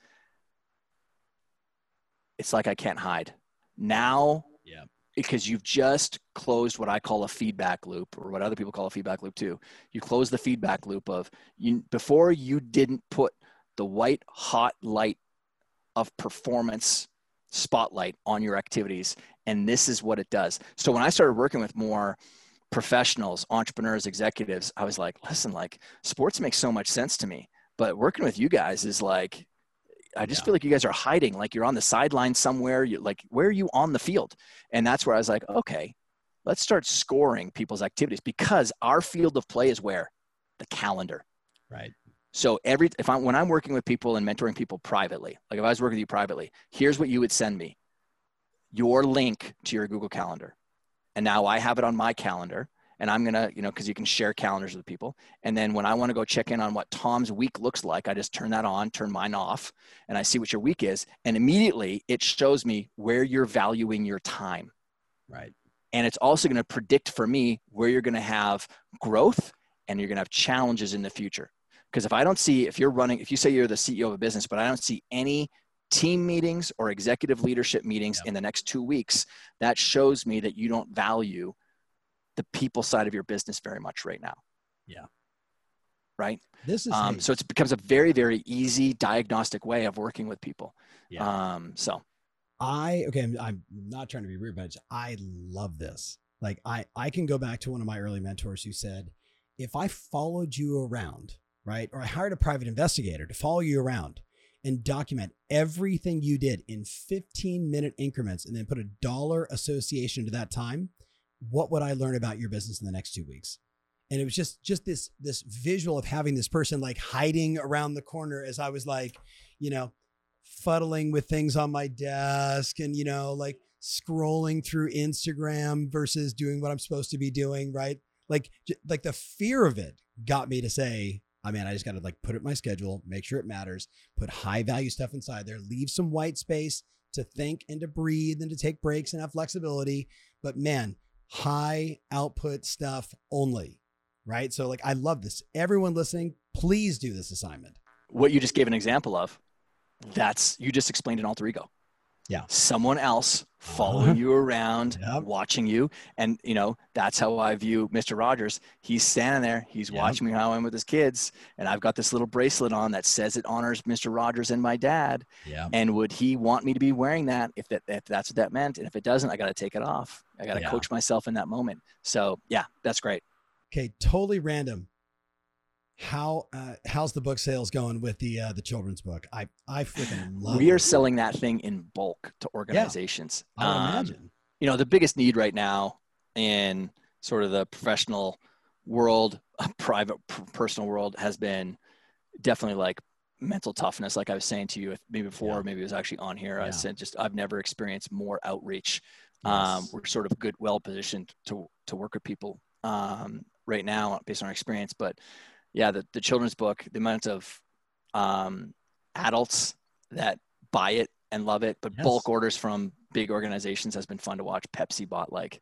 it's like i can't hide. Now yeah. because you've just closed what i call a feedback loop or what other people call a feedback loop too. You close the feedback loop of you before you didn't put the white hot light of performance spotlight on your activities and this is what it does. So when i started working with more professionals entrepreneurs executives i was like listen like sports makes so much sense to me but working with you guys is like i just yeah. feel like you guys are hiding like you're on the sideline somewhere you like where are you on the field and that's where i was like okay let's start scoring people's activities because our field of play is where the calendar right so every if I'm when I'm working with people and mentoring people privately, like if I was working with you privately, here's what you would send me. Your link to your Google Calendar. And now I have it on my calendar and I'm going to, you know, cuz you can share calendars with people. And then when I want to go check in on what Tom's week looks like, I just turn that on, turn mine off, and I see what your week is, and immediately it shows me where you're valuing your time. Right. And it's also going to predict for me where you're going to have growth and you're going to have challenges in the future. Because if I don't see, if you're running, if you say you're the CEO of a business, but I don't see any team meetings or executive leadership meetings yep. in the next two weeks, that shows me that you don't value the people side of your business very much right now. Yeah. Right. This is um, so it becomes a very very easy diagnostic way of working with people. Yeah. Um, so I okay, I'm, I'm not trying to be rude, but I love this. Like I I can go back to one of my early mentors who said, if I followed you around right? Or I hired a private investigator to follow you around and document everything you did in 15 minute increments and then put a dollar association to that time, what would I learn about your business in the next two weeks? And it was just just this this visual of having this person like hiding around the corner as I was like, you know, fuddling with things on my desk and you know, like scrolling through Instagram versus doing what I'm supposed to be doing, right? Like like the fear of it got me to say, I mean, I just got to like put it in my schedule, make sure it matters, put high value stuff inside there, leave some white space to think and to breathe and to take breaks and have flexibility. But man, high output stuff only, right? So, like, I love this. Everyone listening, please do this assignment. What you just gave an example of, that's you just explained an alter ego. Yeah. Someone else following uh-huh. you around, yep. watching you. And, you know, that's how I view Mr. Rogers. He's standing there, he's yep. watching me how I'm with his kids. And I've got this little bracelet on that says it honors Mr. Rogers and my dad. Yeah. And would he want me to be wearing that if that if that's what that meant? And if it doesn't, I got to take it off. I got to yeah. coach myself in that moment. So, yeah, that's great. Okay. Totally random how uh, how's the book sales going with the uh, the children's book? I I freaking love. We are selling that thing in bulk to organizations. Yeah, I um, imagine. You know, the biggest need right now in sort of the professional world, private personal world, has been definitely like mental toughness. Like I was saying to you, maybe before, yeah. maybe it was actually on here. Yeah. I said just I've never experienced more outreach. Yes. Um, we're sort of good, well positioned to to work with people um, right now based on our experience, but yeah, the, the children's book, the amount of um, adults that buy it and love it, but yes. bulk orders from big organizations has been fun to watch. Pepsi bought like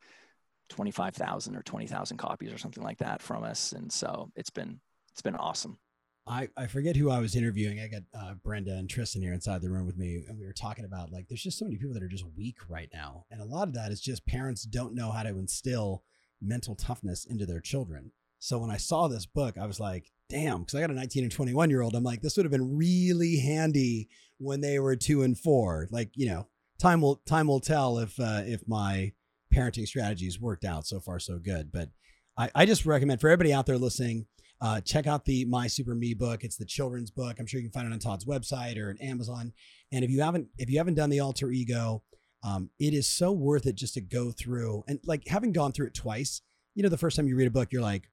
25,000 or 20,000 copies or something like that from us. And so it's been, it's been awesome. I, I forget who I was interviewing. I got uh, Brenda and Tristan here inside the room with me, and we were talking about like there's just so many people that are just weak right now, and a lot of that is just parents don't know how to instill mental toughness into their children. So when I saw this book, I was like, damn, because I got a 19 and 21 year old. I'm like, this would have been really handy when they were two and four. Like, you know, time will time will tell if uh, if my parenting strategies worked out. So far, so good. But I, I just recommend for everybody out there listening, uh, check out the My Super Me book. It's the children's book. I'm sure you can find it on Todd's website or at Amazon. And if you haven't if you haven't done the alter ego, um, it is so worth it just to go through and like having gone through it twice. You know, the first time you read a book, you're like,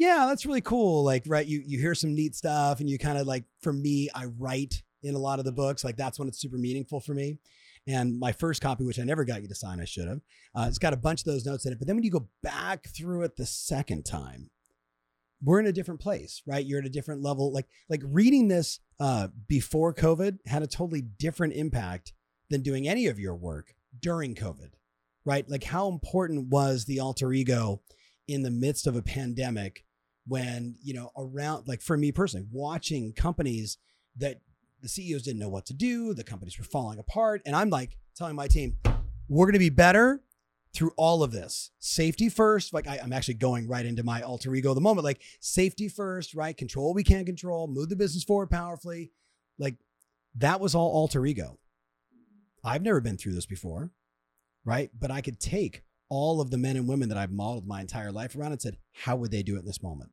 yeah, that's really cool. Like, right, you you hear some neat stuff, and you kind of like, for me, I write in a lot of the books. Like, that's when it's super meaningful for me. And my first copy, which I never got you to sign, I should have. Uh, it's got a bunch of those notes in it. But then when you go back through it the second time, we're in a different place, right? You're at a different level. Like like reading this uh, before COVID had a totally different impact than doing any of your work during COVID, right? Like how important was the alter ego in the midst of a pandemic when you know around like for me personally watching companies that the CEOs didn't know what to do, the companies were falling apart, and I'm like telling my team, we're going to be better through all of this. Safety first, like I, am actually going right into my alter ego the moment, like safety first, right? Control what we can't control, move the business forward powerfully. Like that was all alter ego. I've never been through this before, right? But I could take all of the men and women that I've modeled my entire life around and said, how would they do it in this moment?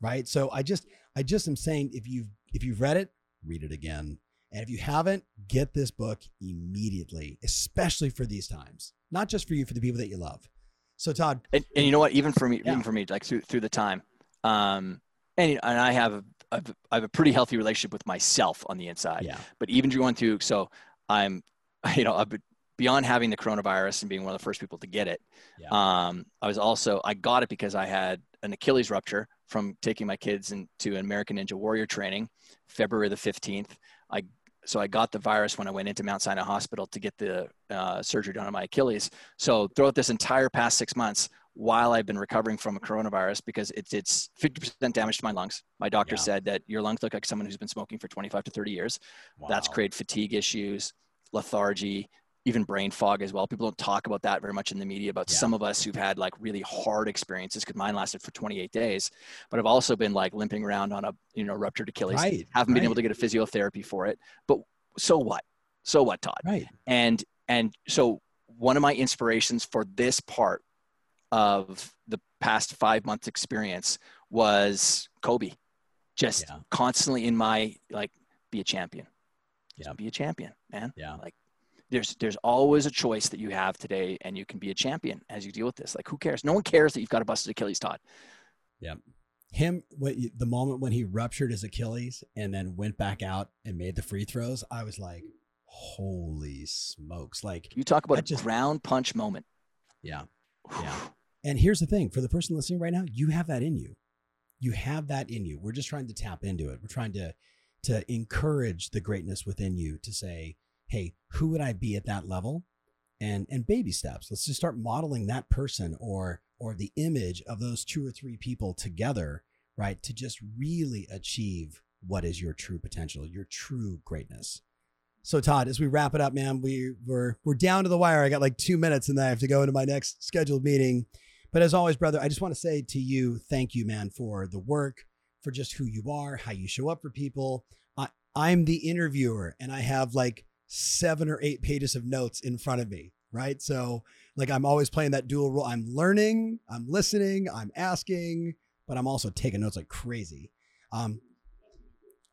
Right. So I just, I just am saying if you've, if you've read it, read it again. And if you haven't, get this book immediately, especially for these times, not just for you, for the people that you love. So Todd, and, and you know what, even for me, yeah. even for me, like through, through the time, um, and, and I have a, I have a pretty healthy relationship with myself on the inside, yeah. but even going through, so I'm, you know, I've been beyond having the coronavirus and being one of the first people to get it, yeah. um, I was also I got it because I had an Achilles rupture from taking my kids into American Ninja Warrior training, February the fifteenth. I so I got the virus when I went into Mount Sinai Hospital to get the uh, surgery done on my Achilles. So throughout this entire past six months, while I've been recovering from a coronavirus, because it's it's 50% damage to my lungs. My doctor yeah. said that your lungs look like someone who's been smoking for 25 to 30 years. Wow. That's created fatigue issues, lethargy, even brain fog as well. People don't talk about that very much in the media about yeah. some of us who've had like really hard experiences because mine lasted for 28 days, but I've also been like limping around on a, you know, ruptured Achilles. Right, Haven't right. been able to get a physiotherapy for it, but so what? So what, Todd? Right. And, and so one of my inspirations for this part of the past five months experience was Kobe. just Yeah. constantly in my like be a champion. Just Yeah. be a champion, man. Yeah. Like there's there's always a choice that you have today and you can be a champion as you deal with this. Like who cares? No one cares that you've got a busted Achilles, Todd. Yeah. Him, what the moment when he ruptured his Achilles and then went back out and made the free throws, I was like, holy smokes. Like, You talk about a just- ground punch moment. yeah. Yeah. And here's the thing for the person listening right now, you have that in you. You have that in you. We're just trying to tap into it. We're trying to to encourage the greatness within you to say, "Hey, who would I be at that level?" And and baby steps. Let's just start modeling that person or or the image of those two or three people together, right? To just really achieve what is your true potential, your true greatness. So Todd, as we wrap it up, man, we we're we're down to the wire. I got like two minutes, and then I have to go into my next scheduled meeting. But as always, brother, I just want to say to you, thank you, man, for the work, for just who you are, how you show up for people. I, I'm the interviewer, and I have like seven or eight pages of notes in front of me, right? So, like, I'm always playing that dual role. I'm learning, I'm listening, I'm asking, but I'm also taking notes like crazy. Um,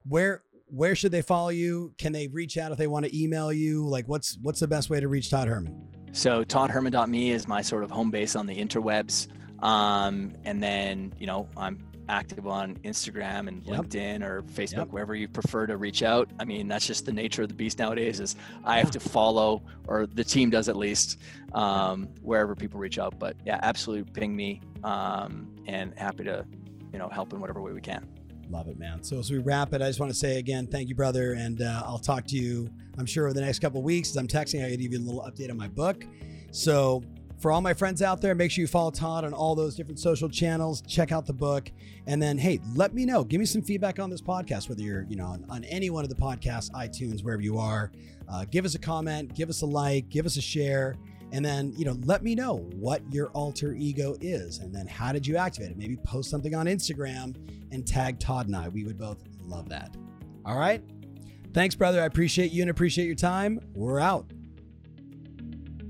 where where should they follow you? Can they reach out if they want to email you? Like, what's what's the best way to reach Todd Herman? So toddherman.me is my sort of home base on the interwebs. Um, and then, you know, I'm active on Instagram and Yep. LinkedIn or Facebook, Yep. wherever you prefer to reach out. I mean, that's just the nature of the beast nowadays is I have to follow, or the team does at least, um, wherever people reach out. But yeah, absolutely ping me um, and happy to, you know, help in whatever way we can. Love it, man. So as we wrap it, I just want to say again, thank you, brother, and uh, I'll talk to you. I'm sure over the next couple of weeks. As I'm texting, I give you a little update on my book. So for all my friends out there, make sure you follow Todd on all those different social channels. Check out the book, and then hey, let me know. Give me some feedback on this podcast, whether you're you know on, on any one of the podcasts, iTunes, wherever you are. Uh, give us a comment, give us a like, give us a share. And then, you know, let me know what your alter ego is. And then how did you activate it? Maybe post something on Instagram and tag Todd and I. We would both love that. All right. Thanks, brother. I appreciate you and appreciate your time. We're out.